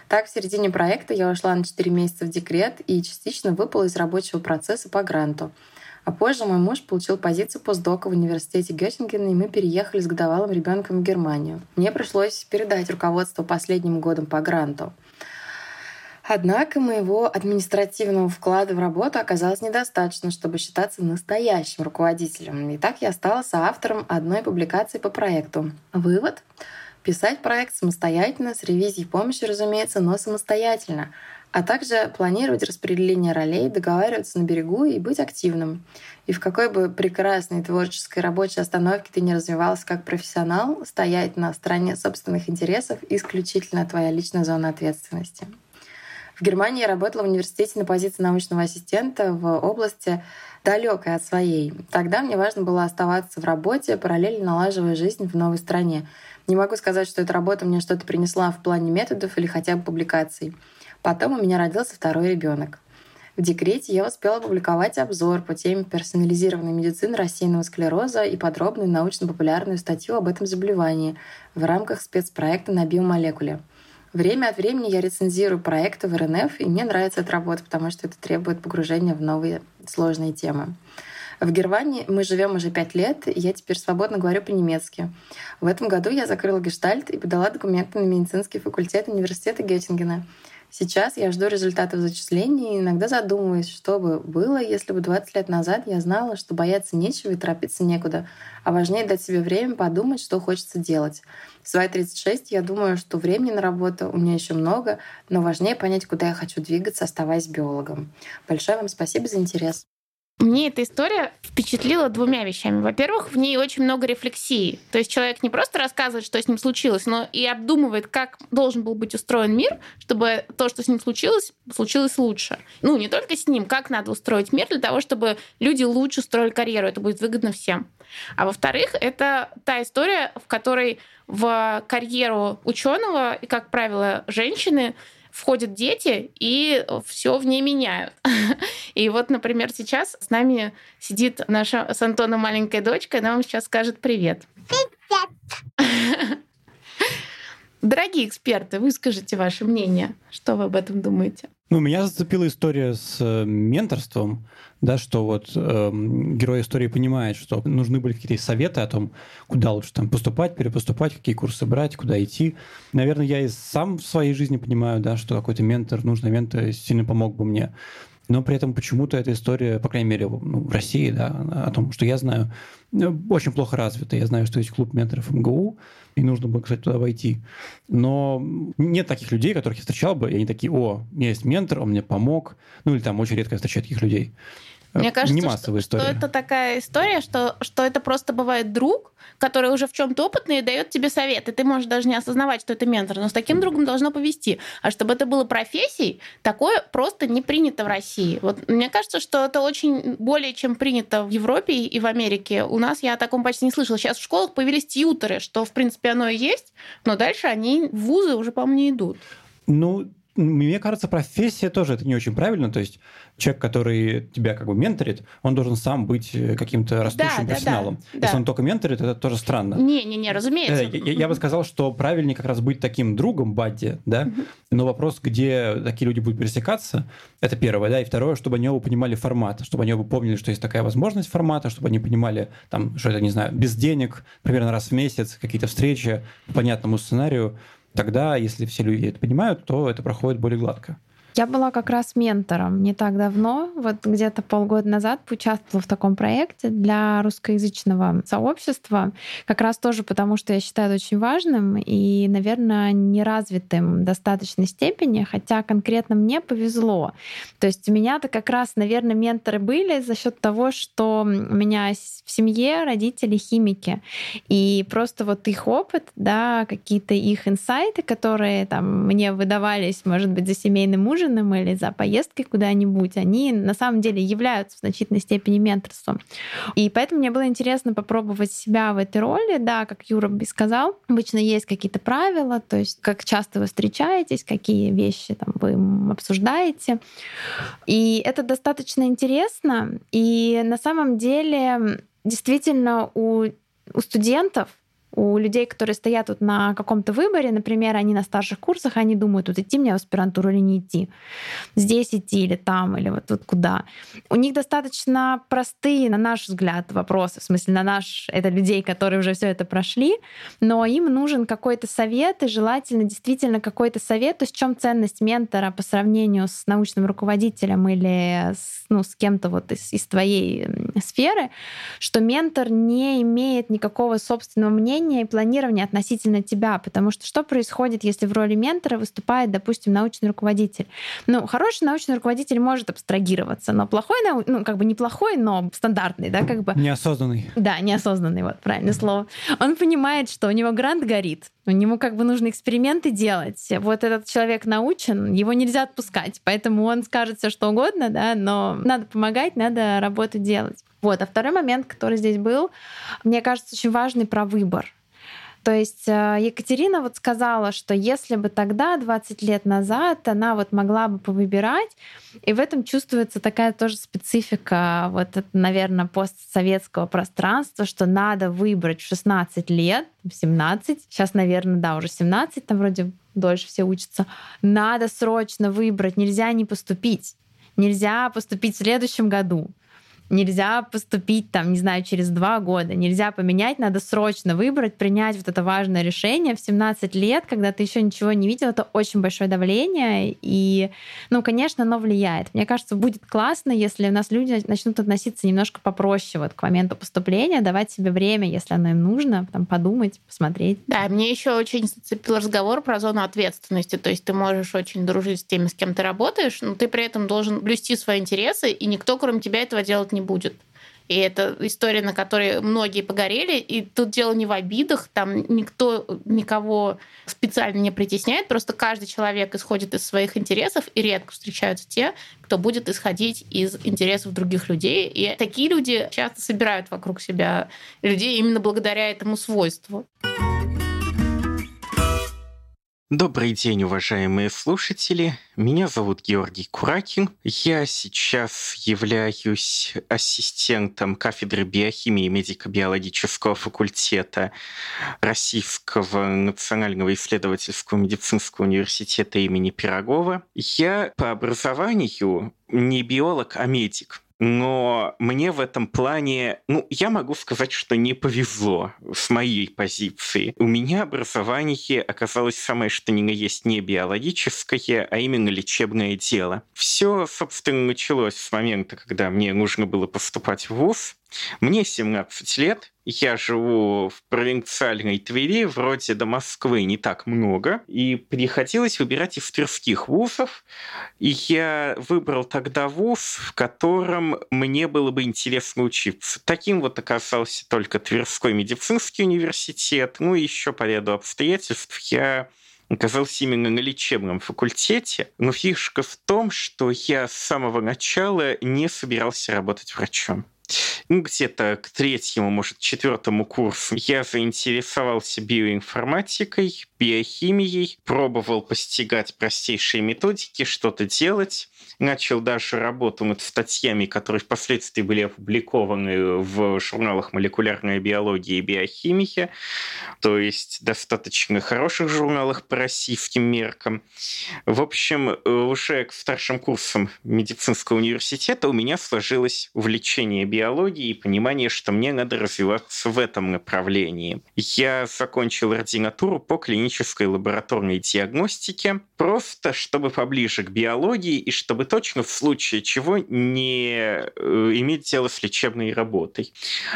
Так, в середине проекта я ушла на 4 месяца в декрет и частично выпала из рабочего процесса по гранту. А позже мой муж получил позицию постдока в университете Геттингена, и мы переехали с годовалым ребенком в Германию. Мне пришлось передать руководство последним годом по гранту. Однако моего административного вклада в работу оказалось недостаточно, чтобы считаться настоящим руководителем. И так я стала соавтором одной публикации по проекту. Вывод — писать проект самостоятельно, с ревизией помощи, разумеется, но самостоятельно — а также планировать распределение ролей, договариваться на берегу и быть активным. И в какой бы прекрасной творческой рабочей остановке ты не развивался как профессионал, стоять на стороне собственных интересов — исключительно твоя личная зона ответственности. В Германии я работала в университете на позиции научного ассистента в области далекой от своей. Тогда мне важно было оставаться в работе, параллельно налаживая жизнь в новой стране. Не могу сказать, что эта работа мне что-то принесла в плане методов или хотя бы публикаций. Потом у меня родился второй ребенок. В декрете я успела опубликовать обзор по теме персонализированной медицины рассеянного склероза и подробную научно-популярную статью об этом заболевании в рамках спецпроекта на биомолекуле. Время от времени я рецензирую проекты в РНФ, и мне нравится эта работа, потому что это требует погружения в новые сложные темы. В Германии мы живем уже пять лет, и я теперь свободно говорю по-немецки. В этом году я закрыла гештальт и подала документы на медицинский факультет университета Геттингена. Сейчас я жду результатов зачислений и иногда задумываюсь, что бы было, если бы 20 лет назад я знала, что бояться нечего и торопиться некуда, а важнее дать себе время подумать, что хочется делать. В свои 36 я думаю, что времени на работу у меня еще много, но важнее понять, куда я хочу двигаться, оставаясь биологом. Большое вам спасибо за интерес. Мне эта история впечатлила двумя вещами. Во-первых, в ней очень много рефлексии. То есть человек не просто рассказывает, что с ним случилось, но и обдумывает, как должен был быть устроен мир, чтобы то, что с ним случилось, случилось лучше. Ну, не только с ним, как надо устроить мир для того, чтобы люди лучше строили карьеру. Это будет выгодно всем. А во-вторых, это та история, в которой в карьеру ученого и, как правило, женщины входят дети и все в ней меняют. <laughs> И вот, например, сейчас с нами сидит наша с Антоном маленькая дочка, она вам сейчас скажет привет. Привет! <laughs> Дорогие эксперты, выскажите ваше мнение. Что вы об этом думаете? Ну, меня зацепила история с э, менторством, да, что вот э, герой истории понимает, что нужны были какие-то советы о том, куда лучше там поступать, перепоступать, какие курсы брать, куда идти. Наверное, я и сам в своей жизни понимаю, да, что какой-то ментор, нужный ментор сильно помог бы мне. Но при этом почему-то эта история, по крайней мере, ну, в России, да, о том, что я знаю, э, очень плохо развита. Я знаю, что есть клуб менторов МГУ, и нужно было, кстати, туда войти. Но нет таких людей, которых я встречал бы, и они такие, о, у меня есть ментор, он мне помог. Ну, или там очень редко я встречаю таких людей. Мне кажется, не массовая что, история. что это такая история, что, что это просто бывает друг, который уже в чем-то опытный и дает тебе совет. И ты можешь даже не осознавать, что это ментор, но с таким другом должно повести. А чтобы это было профессией, такое просто не принято в России. Вот мне кажется, что это очень более чем принято в Европе и в Америке. У нас я о таком почти не слышала. Сейчас в школах появились тьютеры, что, в принципе, оно и есть, но дальше они в вузы уже, по-моему, не идут. Ну, мне кажется, профессия тоже это не очень правильно. То есть человек, который тебя как бы менторит, он должен сам быть э, каким-то растущим да, профессионалом. Да, да, Если да. он только менторит, это тоже странно. Не-не-не, разумеется. Э, я, я бы сказал, что правильнее как раз быть таким другом Бадди, да, но вопрос, где такие люди будут пересекаться, это первое, да, и второе, чтобы они оба понимали формат, чтобы они оба помнили, что есть такая возможность формата, чтобы они понимали, там, что это, не знаю, без денег, примерно раз в месяц, какие-то встречи по понятному сценарию, тогда, если все люди это понимают, то это проходит более гладко. Я была как раз ментором не так давно, вот где-то полгода назад поучаствовала в таком проекте для русскоязычного сообщества, как раз тоже потому, что я считаю это очень важным и, наверное, неразвитым в достаточной степени, хотя конкретно мне повезло. То есть у меня-то как раз, наверное, менторы были за счет того, что у меня в семье родители химики, и просто вот их опыт, да, какие-то их инсайты, которые там мне выдавались, может быть, за семейным ужином, ужином или за поездкой куда-нибудь, они на самом деле являются в значительной степени менторством. И поэтому мне было интересно попробовать себя в этой роли. Да, как Юра бы сказал, обычно есть какие-то правила, то есть как часто вы встречаетесь, какие вещи там вы обсуждаете. И это достаточно интересно. И на самом деле действительно у у студентов у людей, которые стоят вот на каком-то выборе, например, они на старших курсах, они думают, вот идти мне в аспирантуру или не идти, здесь идти или там, или вот, вот куда. У них достаточно простые, на наш взгляд, вопросы, в смысле, на наш, это людей, которые уже все это прошли, но им нужен какой-то совет, и желательно действительно какой-то совет, то есть в чем ценность ментора по сравнению с научным руководителем или с, ну, с кем-то вот из, из твоей сферы, что ментор не имеет никакого собственного мнения, мнение и планирование относительно тебя, потому что что происходит, если в роли ментора выступает, допустим, научный руководитель? Ну, хороший научный руководитель может абстрагироваться, но плохой, ну, как бы неплохой, но стандартный, да, как бы... Неосознанный. Да, неосознанный, вот, правильное слово. Он понимает, что у него грант горит, у него как бы нужно эксперименты делать. Вот этот человек научен, его нельзя отпускать, поэтому он скажет все что угодно, да, но надо помогать, надо работу делать. Вот. А второй момент, который здесь был, мне кажется, очень важный про выбор. То есть э, Екатерина вот сказала, что если бы тогда, 20 лет назад, она вот могла бы повыбирать, и в этом чувствуется такая тоже специфика, вот, наверное, постсоветского пространства, что надо выбрать в 16 лет, в 17, сейчас, наверное, да, уже 17, там вроде дольше все учатся, надо срочно выбрать, нельзя не поступить. Нельзя поступить в следующем году. Нельзя поступить там, не знаю, через два года. Нельзя поменять, надо срочно выбрать, принять вот это важное решение в 17 лет, когда ты еще ничего не видел. Это очень большое давление. И, ну, конечно, оно влияет. Мне кажется, будет классно, если у нас люди начнут относиться немножко попроще вот к моменту поступления, давать себе время, если оно им нужно, там, подумать, посмотреть. Да, мне еще очень зацепил разговор про зону ответственности. То есть ты можешь очень дружить с теми, с кем ты работаешь, но ты при этом должен блюсти свои интересы, и никто, кроме тебя, этого делать не не будет. И это история, на которой многие погорели. И тут дело не в обидах, там никто никого специально не притесняет, просто каждый человек исходит из своих интересов, и редко встречаются те, кто будет исходить из интересов других людей. И такие люди часто собирают вокруг себя людей именно благодаря этому свойству. Добрый день, уважаемые слушатели. Меня зовут Георгий Куракин. Я сейчас являюсь ассистентом кафедры биохимии медико-биологического факультета Российского национального исследовательского медицинского университета имени Пирогова. Я по образованию не биолог, а медик. Но мне в этом плане, ну, я могу сказать, что не повезло с моей позиции. У меня образование оказалось самое что ни на есть не биологическое, а именно лечебное дело. Все, собственно, началось с момента, когда мне нужно было поступать в ВУЗ. Мне 17 лет, я живу в провинциальной Твери, вроде до Москвы не так много, и приходилось выбирать из тверских вузов, и я выбрал тогда вуз, в котором мне было бы интересно учиться. Таким вот оказался только Тверской медицинский университет, ну и еще по ряду обстоятельств я оказался именно на лечебном факультете, но фишка в том, что я с самого начала не собирался работать врачом ну, где-то к третьему, может, четвертому курсу я заинтересовался биоинформатикой, биохимией, пробовал постигать простейшие методики, что-то делать. Начал даже работу над статьями, которые впоследствии были опубликованы в журналах «Молекулярная биология» и «Биохимия», то есть достаточно хороших журналах по российским меркам. В общем, уже к старшим курсам медицинского университета у меня сложилось увлечение биологией и понимание, что мне надо развиваться в этом направлении. Я закончил ординатуру по клинической лабораторной диагностике, просто чтобы поближе к биологии и чтобы точно в случае чего не э, иметь дело с лечебной работой.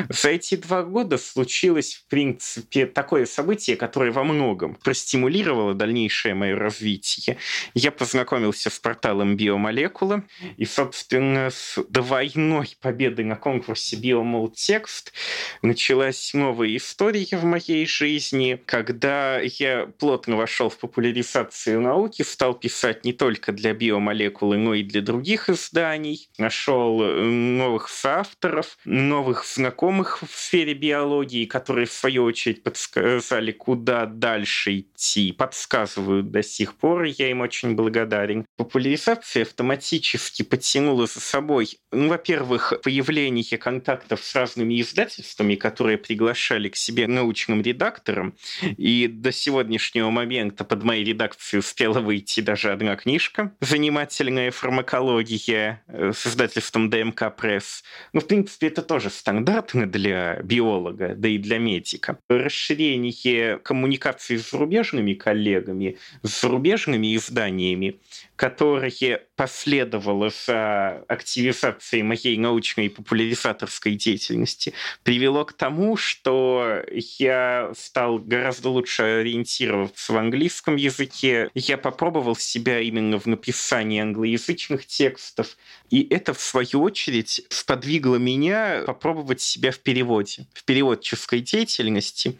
За эти два года случилось, в принципе, такое событие, которое во многом простимулировало дальнейшее мое развитие. Я познакомился с порталом «Биомолекула», и, собственно, с двойной победы на конкурсе «Биомолтекст» началась новая история в моей жизни, когда я плотно вошел в популяризацию науки, стал писать не только для биомолекулы, но и для других изданий. Нашел э, новых соавторов, новых знакомых в сфере биологии, которые, в свою очередь, подсказали, куда дальше идти, подсказывают до сих пор, я им очень благодарен. Популяризация автоматически потянула за собой, ну, во-первых, появление контактов с разными издательствами, которые приглашали к себе научным редактором, и до сегодня сегодняшнего момента под моей редакцией успела выйти даже одна книжка «Занимательная фармакология» э, с издательством ДМК Пресс. Ну, в принципе, это тоже стандартно для биолога, да и для медика. Расширение коммуникации с зарубежными коллегами, с зарубежными изданиями которое последовало за активизацией моей научной и популяризаторской деятельности, привело к тому, что я стал гораздо лучше ориентироваться в английском языке. Я попробовал себя именно в написании англоязычных текстов, и это, в свою очередь, сподвигло меня попробовать себя в переводе, в переводческой деятельности.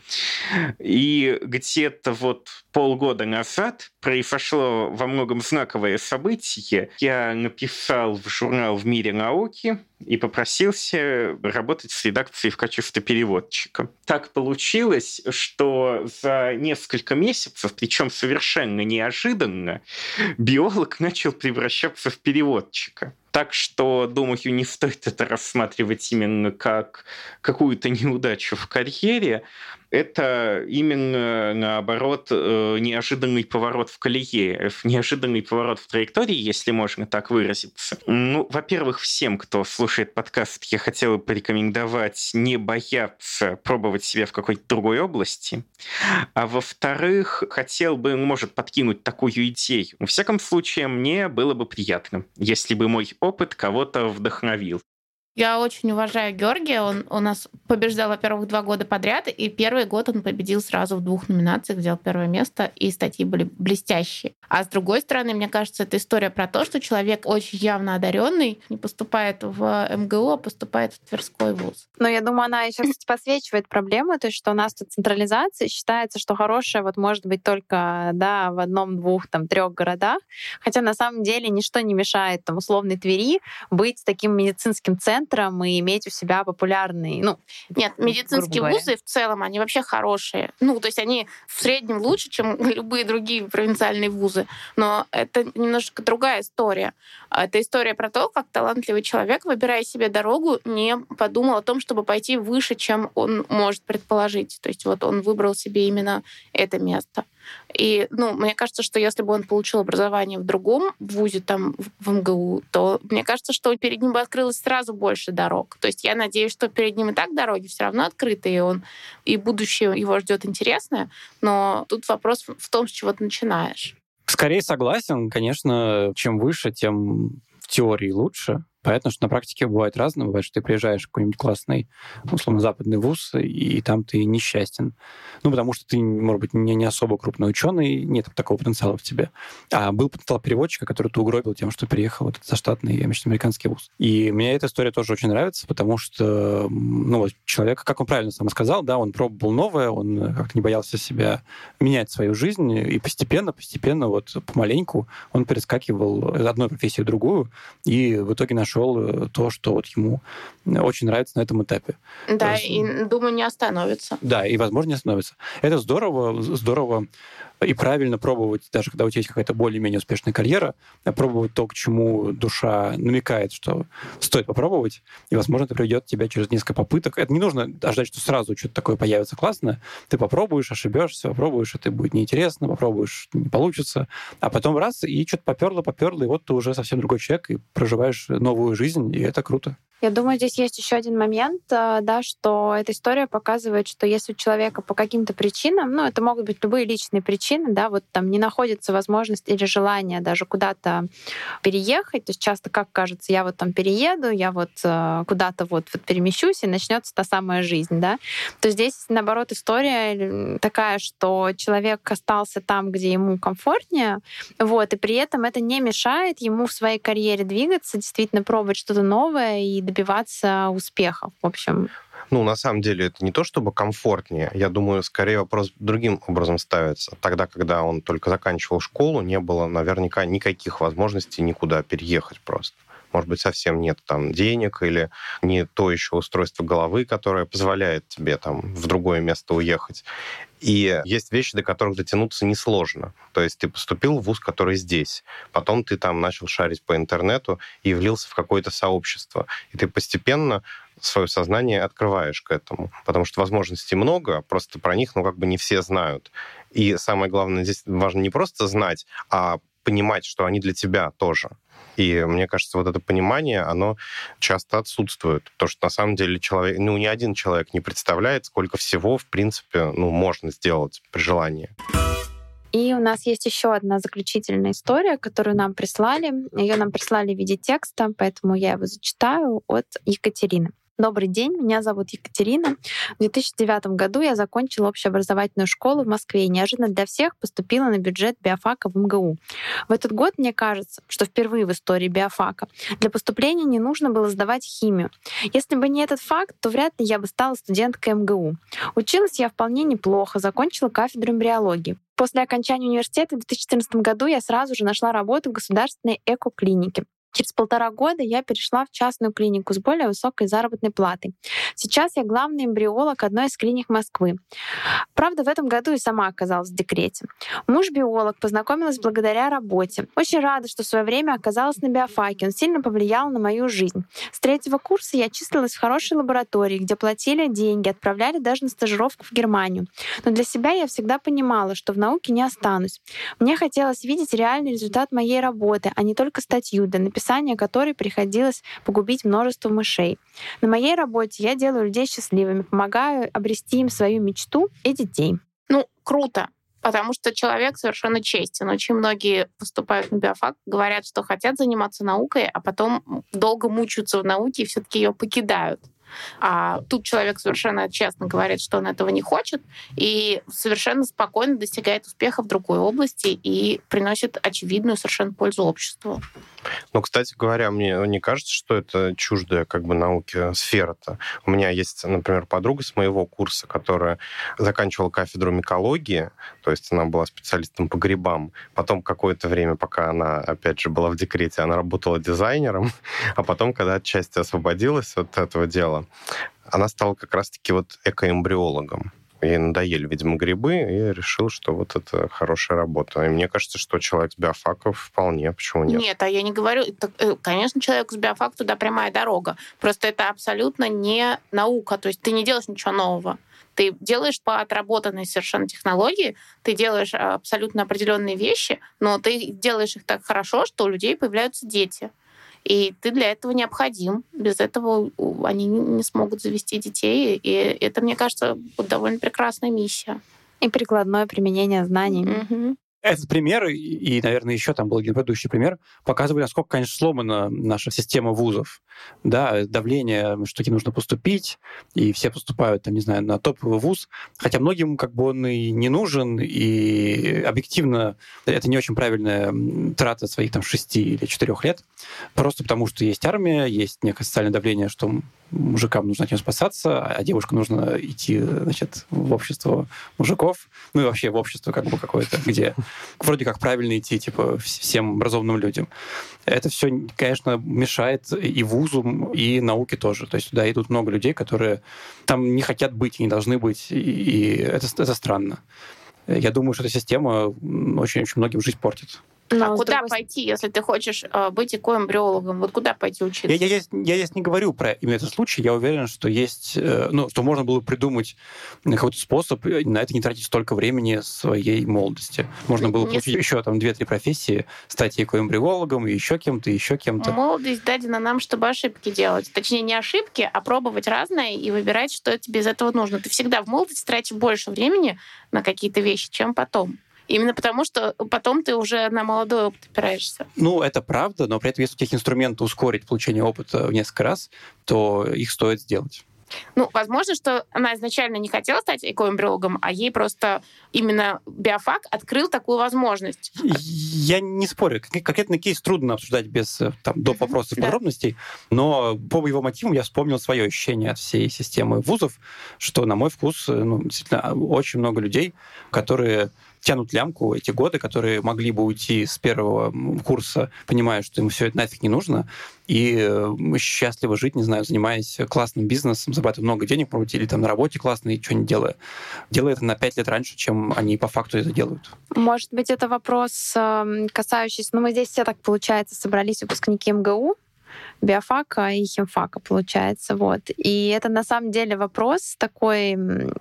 И где-то вот полгода назад произошло во многом знаковое событие. Я написал в журнал «В мире науки» и попросился работать в редакции в качестве переводчика. Так получилось, что за несколько месяцев, причем совершенно неожиданно, биолог начал превращаться в переводчика. Так что, думаю, не стоит это рассматривать именно как какую-то неудачу в карьере. Это именно, наоборот, э, неожиданный поворот в колее, неожиданный поворот в траектории, если можно так выразиться. Ну, во-первых, всем, кто слушает подкаст, я хотел бы порекомендовать не бояться пробовать себя в какой-то другой области. А во-вторых, хотел бы, может, подкинуть такую идею. Во всяком случае, мне было бы приятно, если бы мой опыт кого-то вдохновил. Я очень уважаю Георгия. Он у нас побеждал, во-первых, два года подряд, и первый год он победил сразу в двух номинациях, взял первое место, и статьи были блестящие. А с другой стороны, мне кажется, это история про то, что человек очень явно одаренный, не поступает в МГУ, а поступает в Тверской вуз. Но я думаю, она еще, кстати, подсвечивает проблему, то есть что у нас тут централизация, считается, что хорошее вот может быть только да, в одном, двух, там, трех городах, хотя на самом деле ничто не мешает там условной Твери быть таким медицинским центром и иметь у себя популярный, ну, нет, медицинские вузы в целом они вообще хорошие, ну то есть они в среднем лучше, чем <laughs> любые другие провинциальные вузы, но это немножко другая история. Это история про то, как талантливый человек, выбирая себе дорогу, не подумал о том, чтобы пойти выше, чем он может предположить. То есть вот он выбрал себе именно это место. И, ну, мне кажется, что если бы он получил образование в другом вузе, там, в МГУ, то мне кажется, что перед ним бы открылось сразу больше дорог. То есть я надеюсь, что перед ним и так дороги все равно открыты, и он и будущее его ждет интересное. Но тут вопрос в том, с чего ты начинаешь. Скорее согласен, конечно, чем выше, тем в теории лучше. Понятно, что на практике бывает разное. Бывает, что ты приезжаешь в какой-нибудь классный, условно, западный вуз, и там ты несчастен. Ну, потому что ты, может быть, не, не особо крупный ученый, нет такого потенциала в тебе. А был потенциал переводчика, который ты угробил тем, что переехал в этот заштатный американский вуз. И мне эта история тоже очень нравится, потому что, ну, вот человек, как он правильно сам сказал, да, он пробовал новое, он как-то не боялся себя менять свою жизнь, и постепенно, постепенно, вот помаленьку он перескакивал из одной профессии в другую, и в итоге наш нашел э, то, что вот ему очень нравится на этом этапе. Да, есть, и, думаю, не остановится. Да, и, возможно, не остановится. Это здорово, здорово и правильно пробовать, даже когда у тебя есть какая-то более-менее успешная карьера, пробовать то, к чему душа намекает, что стоит попробовать, и, возможно, это приведет тебя через несколько попыток. Это не нужно ждать, что сразу что-то такое появится классное. Ты попробуешь, ошибешься, попробуешь, это будет неинтересно, попробуешь, не получится, а потом раз, и что-то поперло, поперло, и вот ты уже совсем другой человек, и проживаешь новую жизнь, и это круто. Я думаю, здесь есть еще один момент, э, да, что эта история показывает, что если у человека по каким-то причинам, ну, это могут быть любые личные причины, да, вот там не находится возможность или желание даже куда-то переехать, то есть часто, как кажется, я вот там перееду, я вот э, куда-то вот, вот перемещусь, и начнется та самая жизнь, да, то здесь, наоборот, история такая, что человек остался там, где ему комфортнее, вот, и при этом это не мешает ему в своей карьере двигаться, действительно пробовать что-то новое и добиваться успехов. В общем, ну, на самом деле, это не то чтобы комфортнее. Я думаю, скорее вопрос другим образом ставится. Тогда, когда он только заканчивал школу, не было наверняка никаких возможностей никуда переехать просто. Может быть, совсем нет там денег или не то еще устройство головы, которое позволяет тебе там в другое место уехать. И есть вещи, до которых дотянуться несложно. То есть ты поступил в вуз, который здесь. Потом ты там начал шарить по интернету и влился в какое-то сообщество. И ты постепенно свое сознание открываешь к этому. Потому что возможностей много, просто про них, ну, как бы не все знают. И самое главное, здесь важно не просто знать, а понимать, что они для тебя тоже. И мне кажется, вот это понимание, оно часто отсутствует. Потому что на самом деле человек, ну, ни один человек не представляет, сколько всего, в принципе, ну, можно сделать при желании. И у нас есть еще одна заключительная история, которую нам прислали. Ее нам прислали в виде текста, поэтому я его зачитаю от Екатерины. Добрый день, меня зовут Екатерина. В 2009 году я закончила общеобразовательную школу в Москве и неожиданно для всех поступила на бюджет биофака в МГУ. В этот год мне кажется, что впервые в истории биофака для поступления не нужно было сдавать химию. Если бы не этот факт, то вряд ли я бы стала студенткой МГУ. Училась я вполне неплохо, закончила кафедру эмбриологии. После окончания университета в 2014 году я сразу же нашла работу в государственной экоклинике. Через полтора года я перешла в частную клинику с более высокой заработной платой. Сейчас я главный эмбриолог одной из клиник Москвы. Правда, в этом году и сама оказалась в декрете. Муж биолог, познакомилась благодаря работе. Очень рада, что в свое время оказалась на биофаке. Он сильно повлиял на мою жизнь. С третьего курса я числилась в хорошей лаборатории, где платили деньги, отправляли даже на стажировку в Германию. Но для себя я всегда понимала, что в науке не останусь. Мне хотелось видеть реальный результат моей работы, а не только статью для написания описания которой приходилось погубить множество мышей. На моей работе я делаю людей счастливыми, помогаю обрести им свою мечту и детей. Ну, круто потому что человек совершенно честен. Очень многие поступают на биофак, говорят, что хотят заниматься наукой, а потом долго мучаются в науке и все-таки ее покидают. А тут человек совершенно честно говорит, что он этого не хочет, и совершенно спокойно достигает успеха в другой области и приносит очевидную совершенно пользу обществу. Ну, кстати говоря, мне не кажется, что это чуждая как бы науки сфера-то. У меня есть, например, подруга с моего курса, которая заканчивала кафедру микологии, то есть она была специалистом по грибам. Потом какое-то время, пока она, опять же, была в декрете, она работала дизайнером, <laughs> а потом, когда отчасти освободилась от этого дела, она стала как раз-таки вот экоэмбриологом. Ей надоели, видимо, грибы, и решил, что вот это хорошая работа. И мне кажется, что человек с биофаков вполне, почему нет? Нет, а я не говорю... Э, конечно, человек с биофак туда прямая дорога. Просто это абсолютно не наука. То есть ты не делаешь ничего нового. Ты делаешь по отработанной совершенно технологии, ты делаешь абсолютно определенные вещи, но ты делаешь их так хорошо, что у людей появляются дети. И ты для этого необходим. Без этого они не смогут завести детей. И это, мне кажется, довольно прекрасная миссия. И прикладное применение знаний. Угу. Этот пример, и, наверное, еще там был один предыдущий пример, показывали, насколько, конечно, сломана наша система вузов. Да, давление, что таки нужно поступить, и все поступают, там, не знаю, на топовый вуз, хотя многим как бы он и не нужен, и объективно это не очень правильная трата своих там шести или четырех лет, просто потому что есть армия, есть некое социальное давление, что мужикам нужно от нее спасаться, а девушкам нужно идти, значит, в общество мужиков, ну и вообще в общество как бы какое-то, где вроде как правильно идти, типа, всем образованным людям. Это все, конечно, мешает и вузу, и науке тоже. То есть туда идут много людей, которые там не хотят быть и не должны быть, и это, это странно. Я думаю, что эта система очень-очень многим жизнь портит. Но а куда другой... пойти, если ты хочешь э, быть экоэмбриологом? Вот куда пойти учиться? Я, я, я, я здесь не говорю про именно этот случай. Я уверен, что есть, э, ну, что можно было придумать какой-то способ э, на это не тратить столько времени своей молодости. Можно было получить если... еще там две-три профессии, стать экоэмбриологом, и еще кем-то, еще кем-то. Молодость дадена нам, чтобы ошибки делать. Точнее, не ошибки, а пробовать разное и выбирать, что тебе из этого нужно. Ты всегда в молодости тратишь больше времени на какие-то вещи, чем потом. Именно потому, что потом ты уже на молодой опыт опираешься. Ну, это правда, но при этом, если у тебя инструменты ускорить получение опыта в несколько раз, то их стоит сделать. Ну, возможно, что она изначально не хотела стать экоэмбриологом, а ей просто именно биофак открыл такую возможность. Я не спорю. Конкретный кейс трудно обсуждать без э, там, доп. вопросов и подробностей, но по его мотивам я вспомнил свое ощущение от всей системы вузов, что, на мой вкус, э, ну, действительно, очень много людей, которые тянут лямку эти годы, которые могли бы уйти с первого курса, понимая, что им все это нафиг не нужно, и э, счастливо жить, не знаю, занимаясь классным бизнесом, зарабатывая много денег, может или там на работе классно, и что не делая. Делая это на пять лет раньше, чем они по факту это делают. Может быть, это вопрос, эм, касающийся... Ну, мы здесь все так, получается, собрались выпускники МГУ, биофака и химфака, получается. Вот. И это на самом деле вопрос такой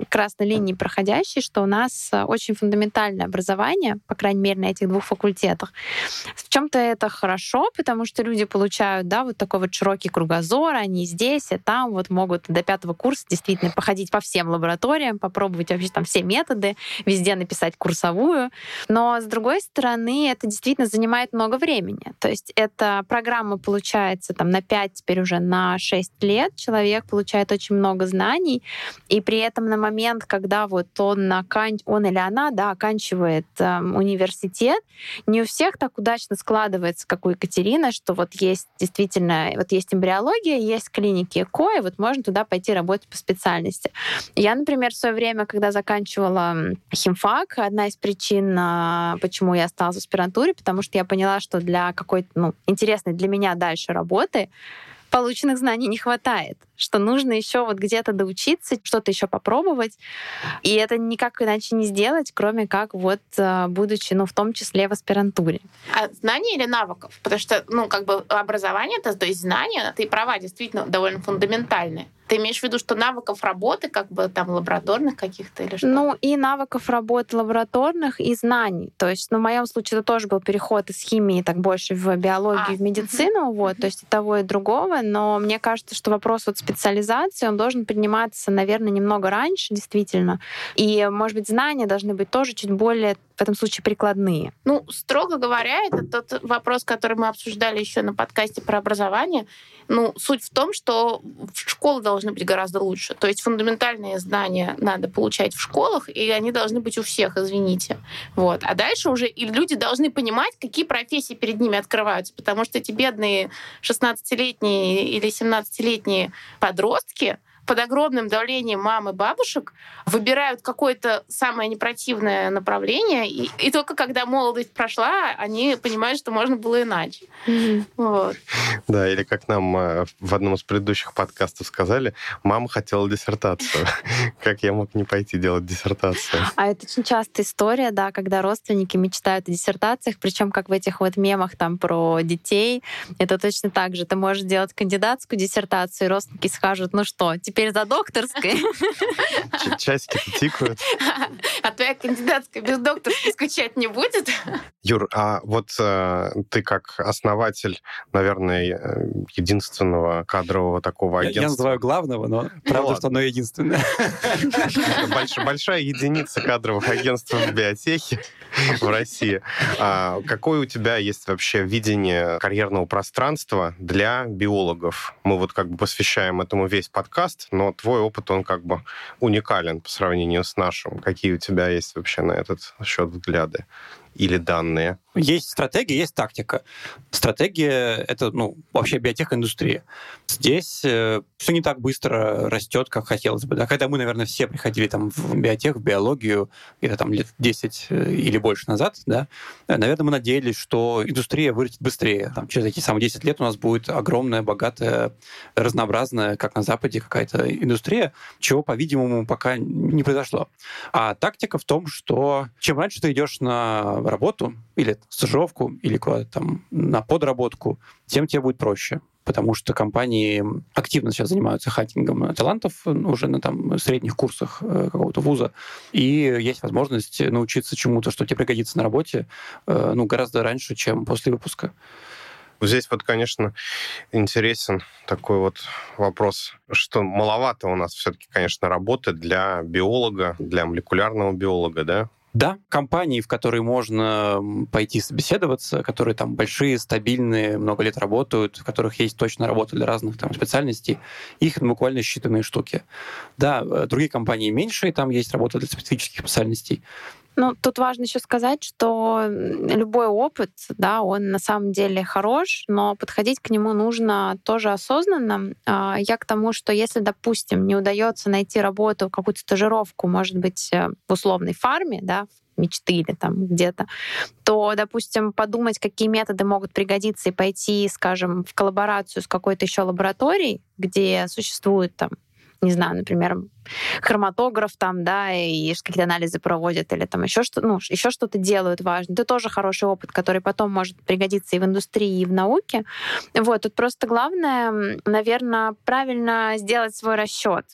красной линии проходящий, что у нас э, очень фундаментальное образование, по крайней мере, на этих двух факультетах. В чем-то это хорошо, потому что люди получают да, вот такой вот широкий кругозор, они здесь и там вот могут до пятого курса действительно походить по всем лабораториям, попробовать вообще там все методы, везде написать курсовую. Но, с другой стороны, это действительно занимает много времени. То есть эта программа получается там на 5, теперь уже на 6 лет человек получает очень много знаний, и при этом на момент, когда вот он, окан... он или она да, оканчивает э, университет, не у всех так удачно складывается, как у Екатерины, что вот есть действительно, вот есть эмбриология, есть клиники ЭКО, и вот можно туда пойти работать по специальности. Я, например, в свое время, когда заканчивала химфак, одна из причин, а, почему я осталась в аспирантуре, потому что я поняла, что для какой-то ну, интересной для меня дальше работы полученных знаний не хватает, что нужно еще вот где-то доучиться, что-то еще попробовать. И это никак иначе не сделать, кроме как вот э, будучи, ну, в том числе в аспирантуре. А знаний или навыков? Потому что, ну, как бы образование, это, то есть знания, ты права, действительно довольно фундаментальные. Ты имеешь в виду, что навыков работы, как бы там лабораторных каких-то или что? Ну, и навыков работы лабораторных, и знаний. То есть, ну, в моем случае это тоже был переход из химии так больше в биологию, а, в медицину, угу. вот, то есть и того, и другого. Но мне кажется, что вопрос вот специализации, он должен подниматься, наверное, немного раньше, действительно. И, может быть, знания должны быть тоже чуть более в этом случае прикладные? Ну, строго говоря, это тот вопрос, который мы обсуждали еще на подкасте про образование. Ну, суть в том, что школа должна должны быть гораздо лучше. То есть фундаментальные знания надо получать в школах, и они должны быть у всех, извините. Вот. А дальше уже и люди должны понимать, какие профессии перед ними открываются, потому что эти бедные 16-летние или 17-летние подростки, под огромным давлением мам и бабушек выбирают какое-то самое непротивное направление, и, и только когда молодость прошла, они понимают, что можно было иначе. Mm-hmm. Вот. Да, или как нам э, в одном из предыдущих подкастов сказали, мама хотела диссертацию. <laughs> Как я мог не пойти делать диссертацию? А это очень частая история, да, когда родственники мечтают о диссертациях, причем как в этих вот мемах там про детей, это точно так же. Ты можешь делать кандидатскую диссертацию, и родственники скажут, ну что, теперь за докторской. Часики тикают. А твоя кандидатская без докторской скучать не будет? Юр, а вот э, ты как основатель, наверное, э, единственного кадрового такого агентства... Я, называю главного, но ну правда, что оно единственное. большая единица кадровых агентств в биотехе в России. А какое у тебя есть вообще видение карьерного пространства для биологов? Мы вот как бы посвящаем этому весь подкаст, но твой опыт, он как бы уникален по сравнению с нашим. Какие у тебя есть вообще на этот счет взгляды? или данные? Есть стратегия, есть тактика. Стратегия — это ну, вообще биотех-индустрия. Здесь э, все не так быстро растет, как хотелось бы. Да? Когда мы, наверное, все приходили там, в биотех, в биологию, где-то там лет 10 э, или больше назад, да, э, наверное, мы надеялись, что индустрия вырастет быстрее. Там, через эти самые 10 лет у нас будет огромная, богатая, разнообразная, как на Западе, какая-то индустрия, чего, по-видимому, пока не произошло. А тактика в том, что чем раньше ты идешь на работу или стажировку, или куда-то там на подработку, тем тебе будет проще потому что компании активно сейчас занимаются хакингом талантов уже на там, средних курсах э, какого-то вуза, и есть возможность научиться чему-то, что тебе пригодится на работе, э, ну, гораздо раньше, чем после выпуска. Здесь вот, конечно, интересен такой вот вопрос, что маловато у нас все-таки, конечно, работы для биолога, для молекулярного биолога, да? Да, компании, в которые можно пойти собеседоваться, которые там большие, стабильные, много лет работают, в которых есть точно работа для разных там специальностей, их буквально считанные штуки. Да, э, другие компании меньше, там есть работа для специфических специальностей. Ну, тут важно еще сказать, что любой опыт, да, он на самом деле хорош, но подходить к нему нужно тоже осознанно. А, я к тому, что если, допустим, не удается найти работу, какую-то стажировку, может быть, э, в условной фарме, да, мечты или там где-то, то, допустим, подумать, какие методы могут пригодиться и пойти, скажем, в коллаборацию с какой-то еще лабораторией, где существует там не знаю, например, хроматограф там, да, и какие-то анализы проводят или там еще что, ну, еще что-то делают важно. Это тоже хороший опыт, который потом может пригодиться и в индустрии, и в науке. Вот, тут просто главное, наверное, правильно сделать свой расчет.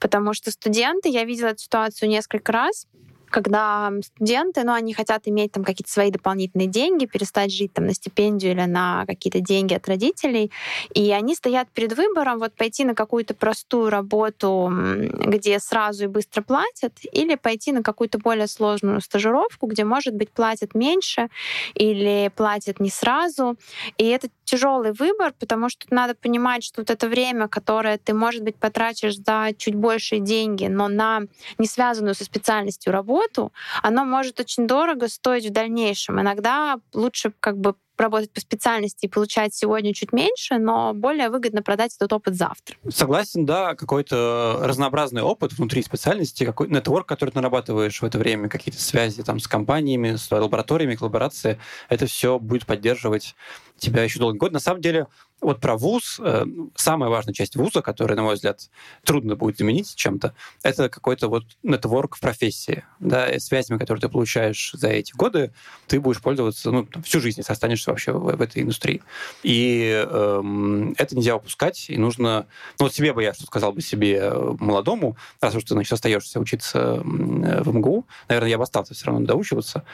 Потому что студенты, я видела эту ситуацию несколько раз, когда студенты, ну, они хотят иметь там какие-то свои дополнительные деньги, перестать жить там на стипендию или на какие-то деньги от родителей, и они стоят перед выбором вот пойти на какую-то простую работу, где сразу и быстро платят, или пойти на какую-то более сложную стажировку, где, может быть, платят меньше или платят не сразу. И это тяжелый выбор, потому что надо понимать, что вот это время, которое ты, может быть, потратишь за чуть большие деньги, но на не связанную со специальностью работу, оно может очень дорого стоить в дальнейшем. Иногда лучше как бы работать по специальности и получать сегодня чуть меньше, но более выгодно продать этот опыт завтра. Согласен, да, какой-то разнообразный опыт внутри специальности, какой нетворк, который ты нарабатываешь в это время, какие-то связи там с компаниями, с лабораториями, коллаборации, это все будет поддерживать тебя еще долгий год. На самом деле, вот про вуз, э, самая важная часть вуза, которая, на мой взгляд, трудно будет заменить чем-то, это какой-то вот нетворк в профессии. Да, и связями, которые ты получаешь за эти годы, ты будешь пользоваться ну, всю жизнь, если останешься вообще в, в этой индустрии. И эм, это нельзя упускать, и нужно... Ну, вот себе бы я что сказал бы себе э, молодому, раз уж ты, значит, остаешься учиться в МГУ, наверное, я бы остался все равно доучиваться,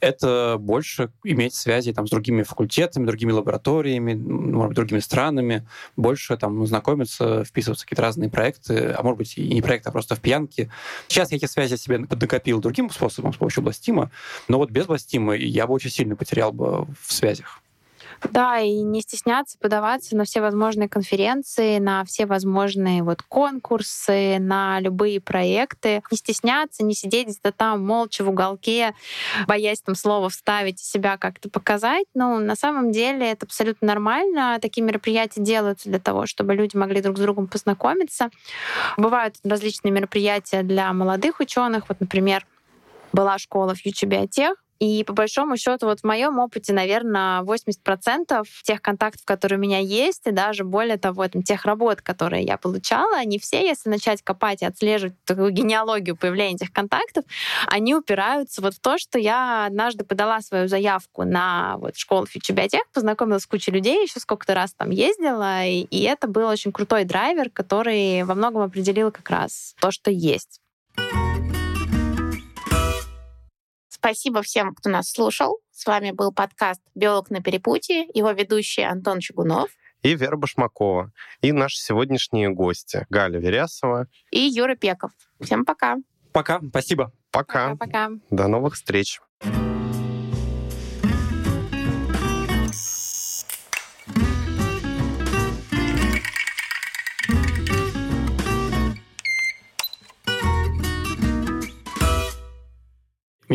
это больше иметь связи там, с другими факультетами, другими лабораториями, может быть, другими странами, больше там знакомиться, вписываться в какие-то разные проекты, а может быть и не проекты, а просто в пьянке. Сейчас я эти связи себе поднакопил другим способом, с помощью Бластима, но вот без Бластима я бы очень сильно потерял бы в связях. Да, и не стесняться подаваться на все возможные конференции, на все возможные вот конкурсы, на любые проекты. Не стесняться, не сидеть где-то там молча в уголке, боясь там слова вставить и себя как-то показать. Ну, на самом деле это абсолютно нормально. Такие мероприятия делаются для того, чтобы люди могли друг с другом познакомиться. Бывают различные мероприятия для молодых ученых. Вот, например, была школа Future Biotech, и по большому счету, вот в моем опыте, наверное, 80% тех контактов, которые у меня есть, и даже более того, там, тех работ, которые я получала, они все, если начать копать и отслеживать такую генеалогию появления этих контактов, они упираются вот в то, что я однажды подала свою заявку на вот школу фьючер познакомилась с кучей людей, еще сколько-то раз там ездила, и, и это был очень крутой драйвер, который во многом определил как раз то, что есть. Спасибо всем, кто нас слушал. С вами был подкаст «Биолог на перепутье», его ведущий Антон Чугунов и Вера Башмакова, и наши сегодняшние гости Галя Верясова и Юра Пеков. Всем пока. Пока, спасибо. Пока. Пока. До новых встреч. У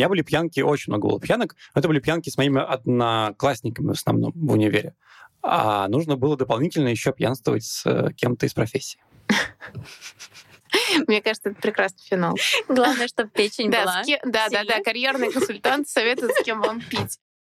меня были пьянки, очень много было пьянок. Это были пьянки с моими одноклассниками в основном в универе. А нужно было дополнительно еще пьянствовать с э, кем-то из профессии. Мне кажется, это прекрасный финал. Главное, чтобы печень да, была. да, да, да, карьерный консультант советует, с кем вам пить.